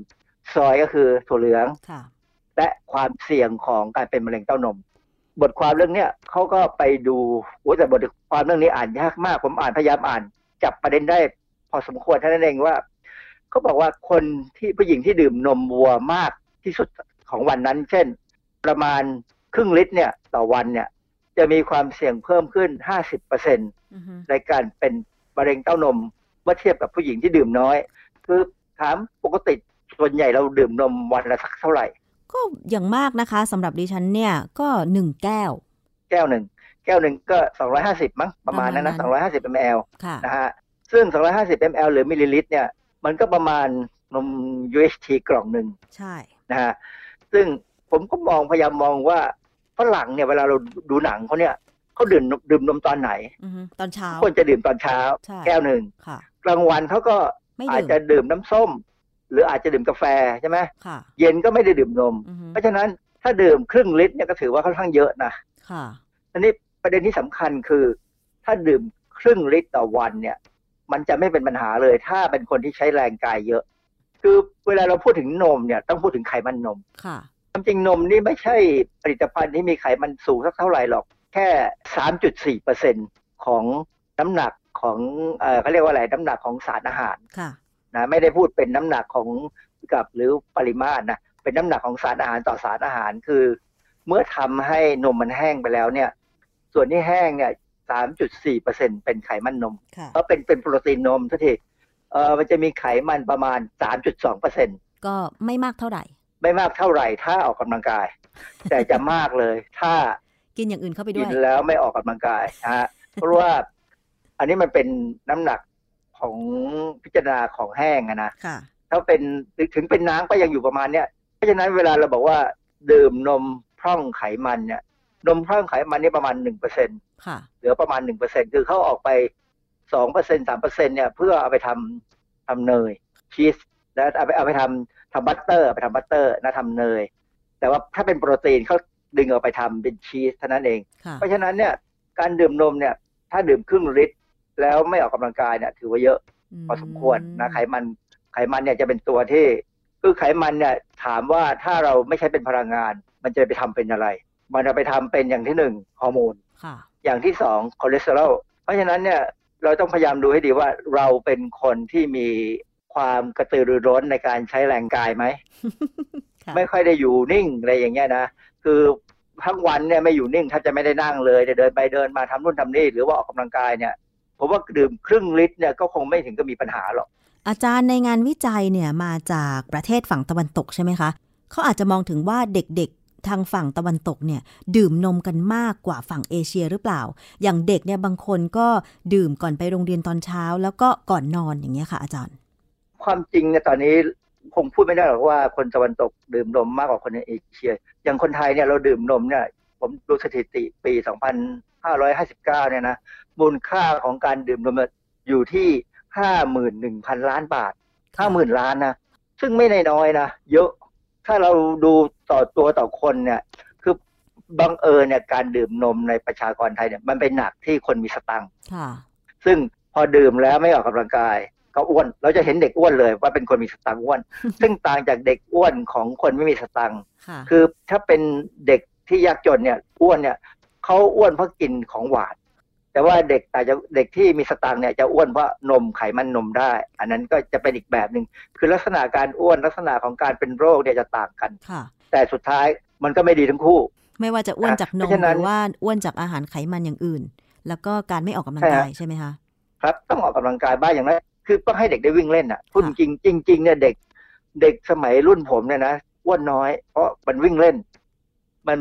soy ก็คือถั่วเหลืองค่ะและความเสี่ยงของการเป็นมะเร็งเต้านม บทความเรื่องเนี้ยเขาก็ไปดูโอ้แต่บทความเรื่องนี้อ่านยากมาก ผมอ่านพยายามอ่าน จับประเด็นได้พอสมควรเท่านั้นเองว่า เขาบอกว่าคนที่ผู้หญิงที่ดื่มนมวัวมากที่สุดของวันนั้น เช่น ประมาณครึ่งลิตรเนี่ยต่อวันเนี่ยจะมีความเสี่ยงเพิ่มขึ้น 50%เอือฮึในการเป็นมะเร็งเต้านมเมื่อเทียบกับผู้หญิงที่ดื่มน้อย คือถามปกติส่วนใหญ่เราดื่มนมวันละสักเท่าไหร่ ก็อย่างมากนะคะสำหรับดิฉันเนี่ยก็หนึ่งแก้ว แก้วหนึ่งแก้วหนึ่งก็ 250 มั้งประมาณนั้นนะประมาณนั้น250 ml ค่ะนะฮะซึ่ง 250 ml หรือมิลลิลิตรเนี่ย มันก็ประมาณนม UHT กล่องหนึ่งใช่นะฮะซึ่งผมก็มองพยายามมองว่าฝรั่งเนี่ยเวลาเราดูหนังเขาเนี่ยเขาดื่มนมดื่มนมตอนไหนอือฮึตอนเช้าควรจะดื่มตอนเช้าใช่แก้วหนึ่งค่ะกลางวันเขาก็ไม่อาจดื่มจะดื่มน้ำส้ม หรืออาจจะดื่มกาแฟใช่ไหมค่ะเย็นก็ไม่ได้ดื่มนมอือฮึเพราะฉะนั้นถ้าดื่มครึ่งลิตรเนี่ยก็ถือว่าค่อนข้างเยอะนะค่ะอันนี้ประเด็นที่สำคัญคือ ถ้าดื่มครึ่งลิตรต่อวันเนี่ย มันจะไม่เป็นปัญหาเลย ถ้าเป็นคนที่ใช้แรงกายเยอะ คือเวลาเราพูดถึงนมเนี่ยต้องพูดถึงไขมันนมค่ะความจริงนมนี่ไม่ใช่ผลิตภัณฑ์ที่มีไขมันสูงสักเท่าไหร่หรอก แค่ 3.4เปอร์เซ็นของน้ำหนักของเอ่อเขาเรียกว่าอะไรน้ำหนักของสารอาหารค่ะนะไม่ได้พูดเป็นน้ำหนักของกับหรือปริมาตรนะเป็นน้ำหนักของสารอาหารต่อสารอาหารคือ เมื่อทำให้นมมันแห้งไปแล้วเนี่ย ส่วนที่แห้งเนี่ย 3.4เปอร์เซ็นเป็นไขมันนมค่ะเพราะเป็นเป็นโปรตีนนมทุกทีเออมันจะมีไขมันประมาณ 3.2เปอร์เซ็นก็ไม่มากเท่าไหร่ ไม่มากเท่าไหร่ถ้าออกกำลังกาย แต่จะมากเลย ถ้ากินอย่างอื่นเข้าไปด้กิวนยแล้วไม่ออกกำลังกายนะฮะเพราะว่าอันนี้มันเป็นน้ำหนักของพิจารณาของแห้งอะนะค่ะถ้าเป็นถึงเป็นน้ำก็ยังอยู่ประมาณเนี้ยเพราะฉะนั้นเวลาเราบอกว่า ดื่มนมพร่องไขมันเนี่ย นมพร่องไขมันนี่ประมาณหนึ่งเปอร์เซ็นค่ะเหลือประมาณหนึ่งเปอร์เซ็นคือเขาออกไปสองเปอร์เซ็นสามเปอร์เซ็นเนี่ยเพื่อเอาไปทำทำเนยชีสแล้วเอาไปเอาไปทำทำ butter ไปทำ butter นะทำเนย แต่ว่าถ้าเป็นโปรตีนเขาดึงเอาไปทำเป็นชีสเท่านั้นเองค่ะเพราะฉะนั้นเนี่ยการดื่มนมเนี่ยถ้าดื่มครึ่งลิตรแล้วไม่ออกกำลังกายเนี่ยถือว่าเยอะพอสมควรนะไขมันไขมันเนี่ยจะเป็นตัวที่คือไขมันเนี่ยถามว่าถ้าเราไม่ใช้เป็นพลังงาน มันจะไปทำเป็นอะไร มันจะไปทำเป็นอย่างที่หนึ่งฮอร์โมนค่ะอย่างที่สองคอเลสเตอรอลเพราะฉะนั้นเนี่ยเราต้องพยายามดูให้ดีว่าเราเป็นคนที่มีความกระตือรือร้นในการใช้แรงกายไหมค่ะไม่ค่อยได้อยู่นิ่งอะไรอย่างเงี้ยนะ คือทั้งวันเนี่ยไม่อยู่นิ่งถ้าจะไม่ได้นั่งเลยจะเดินไปเดินมาทำนู่นทำนี่หรือว่าออกกำลังกายเนี่ยผมว่าดื่มครึ่งลิตรเนี่ยก็คงไม่ถึงกับมีปัญหาหรอก อาจารย์ในงานวิจัยเนี่ยมาจากประเทศฝั่งตะวันตกใช่ไหมคะเขาอาจจะมองถึงว่าเด็กๆ ทางฝั่งตะวันตกเนี่ยดื่มนมกันมากกว่าฝั่งเอเชียหรือเปล่า อย่างเด็กเนี่ยบางคนก็ดื่มก่อนไปโรงเรียนตอนเช้า แล้วก็ก่อนนอนอย่างเงี้ยค่ะอาจารย์ ความจริงเนี่ยตอนนี้คงพูดไม่ได้หรอกว่าคนตะวันตกดื่มนมมากกว่าคนในเอเชีย อย่างคนไทยเนี่ยเราดื่มนมเนี่ยผมดูสถิติปี 2559 เนี่ยนะมูลค่าของการดื่มนมเนี่ยอยู่ที่ 51,000 ล้านบาท 50,000 ล้านนะ ซึ่งไม่น้อยนะ เยอะ ถ้าเราดูต่อตัวต่อคนเนี่ย คือบังเอิญเนี่ยการดื่มนมในประชากรไทยเนี่ยมันเป็นหนักที่คนมีสตังค์ค่ะซึ่งพอดื่มแล้วไม่ออกกำลังกายก็อ้วน เราจะเห็นเด็กอ้วนเลยว่าเป็นคนมีสตังค์อ้วน ซึ่งต่างจากเด็กอ้วนของคนไม่มีสตังค์ค่ะคือถ้าเป็นเด็กที่ยากจนเนี่ยอ้วนเนี่ยเขาอ้วนเพราะกินของหวาน แต่ว่าเด็กอาจจะเด็กที่มีสตังค์เนี่ยจะอ้วนเพราะนมไขมันนมได้ อันนั้นก็จะเป็นอีกแบบหนึ่งคือลักษณะการอ้วนลักษณะของการเป็นโรคเนี่ยจะต่างกันค่ะแต่สุดท้ายมันก็ไม่ดีทั้งคู่ ไม่ว่าจะอ้วนจากนเพมราะฉะนั้นหรือว่าอ้วนจากอาหารไขมันอย่างอื่น แล้วก็การไม่ออกกำลังใช่ฮะกายใช่ไหมคะครับต้องออกกำลังกายบ้างอย่างนั้นคือต้องให้เด็กได้วิ่งเล่นอะพูดค่ะจริงจริงๆเนี่ยเด็ก เด็กสมัยรุ่นผมเนี่ยนะอ้วนน้อยเพราะมันวิ่งเล่น มัน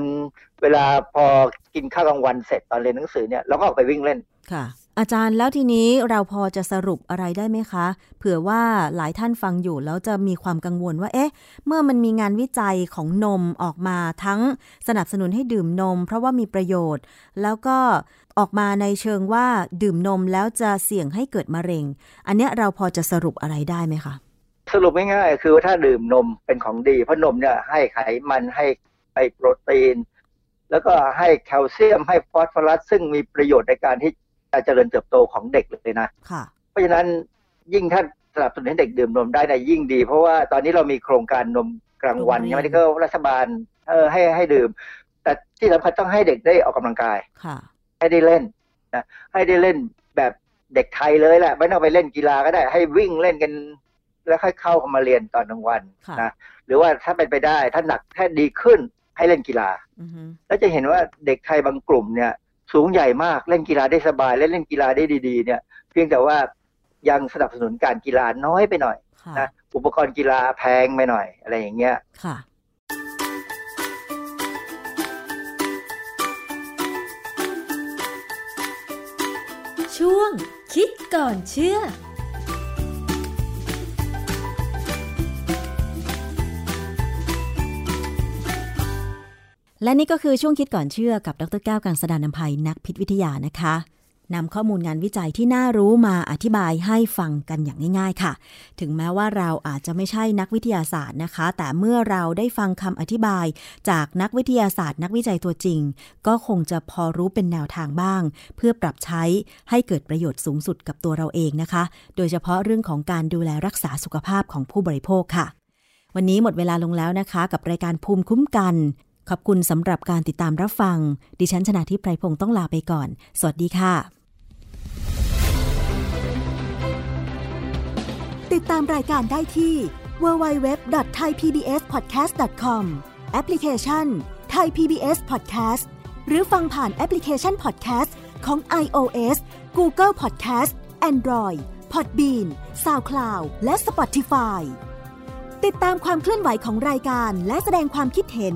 เวลาพอกินข้าวกลางวันเสร็จตอนเรียนหนังสือเนี่ยเราก็ออกไปวิ่งเล่นค่ะ อาจารย์แล้วทีนี้เราพอจะสรุปอะไรได้ไหมคะ เผื่อว่าหลายท่านฟังอยู่แล้วจะมีความกังวลว่าเอ๊ะ เมื่อมันมีงานวิจัยของนมออกมาทั้งสนับสนุนให้ดื่มนม เพราะว่ามีประโยชน์ แล้วก็ออกมาในเชิงว่าดื่มนมแล้วจะเสี่ยงให้เกิดมะเร็ง อันเนี้ยเราพอจะสรุปอะไรได้ไหมคะสรุปง่ายๆคือว่าถ้าดื่มนมเป็นของดี เพราะนมเนี่ยให้ไขมันให้ ไอโปรตีน แล้วก็ให้แคลเซียมให้ฟอสฟอรัส ซึ่งมีประโยชน์ในการที่การเจริญเติบโตของเด็กเลยนะค่ะเพราะฉะนั้นยิ่งท่านสนับสนุนให้เด็กดื่มนมได้นะยิ่งดี เพราะว่าตอนนี้เรามีโครงการนมกลางวันโรงเรียนใช่ไหมที่ก็รัฐบาลเออให้ให้ดื่ม แต่ที่สำคัญต้องให้เด็กได้ออกกำลังกายค่ะ ให้ได้เล่นนะให้ได้เล่นแบบเด็กไทยเลยแหละไม่ต้องไปเล่นกีฬาก็ได้ ให้วิ่งเล่นกัน แล้วค่อยเข้ามาเรียนตอนกลางวันค่ะนะหรือว่าถ้าเป็นไปได้ถ้าหนักแค่ดีขึ้น ให้เล่นกีฬาอือฮึแล้วจะเห็นว่าเด็กไทยบางกลุ่มเนี่ยสูงใหญ่มากเล่นกีฬาได้สบายและเล่นกีฬาได้ดีๆ เนี่ย เพียงแต่ว่ายังสนับสนุนการกีฬาน้อยไปหน่อยค่ะนะอุปกรณ์กีฬาแพงไปหน่อยอะไรอย่างเงี้ยค่ะ ช่วงคิดก่อนเชื่อ และนี่ก็คือช่วงคิดก่อนเชื่อกับดรแก้วกังสดานนภัยนักพิษวิทยานะคะนำข้อมูลงานวิจัยที่น่ารู้มาอธิบายให้ฟังกันอย่างง่าย ๆ ค่ะ ถึงแม้ว่าเราอาจจะไม่ใช่นักวิทยาศาสตร์นะคะ แต่เมื่อเราได้ฟังคำอธิบาย จากนักวิทยาศาสตร์ นักวิจัยตัวจริง ก็คงจะพอรู้เป็นแนวทางบ้าง เพื่อปรับใช้ให้เกิดประโยชน์สูงสุดกับตัวเราเองนะคะ โดยเฉพาะเรื่องของการดูแลรักษาสุขภาพของผู้บริโภคค่ะ วันนี้หมดเวลาลงแล้วนะคะ กับรายการภูมิคุ้มกัน ขอบคุณสำหรับการติดตามรับฟัง ดิฉันชนะทิพไพรพงศ์ต้องลาไปก่อน สวัสดีค่ะ ติดตามรายการได้ที่ www.thaipbspodcast.com แอปพลิเคชัน Thai PBS Podcast หรือฟังผ่านแอปพลิเคชัน Podcast ของ iOS Google Podcast Android Podbean SoundCloud และ Spotify ติดตามความเคลื่อนไหวของรายการและแสดงความคิดเห็น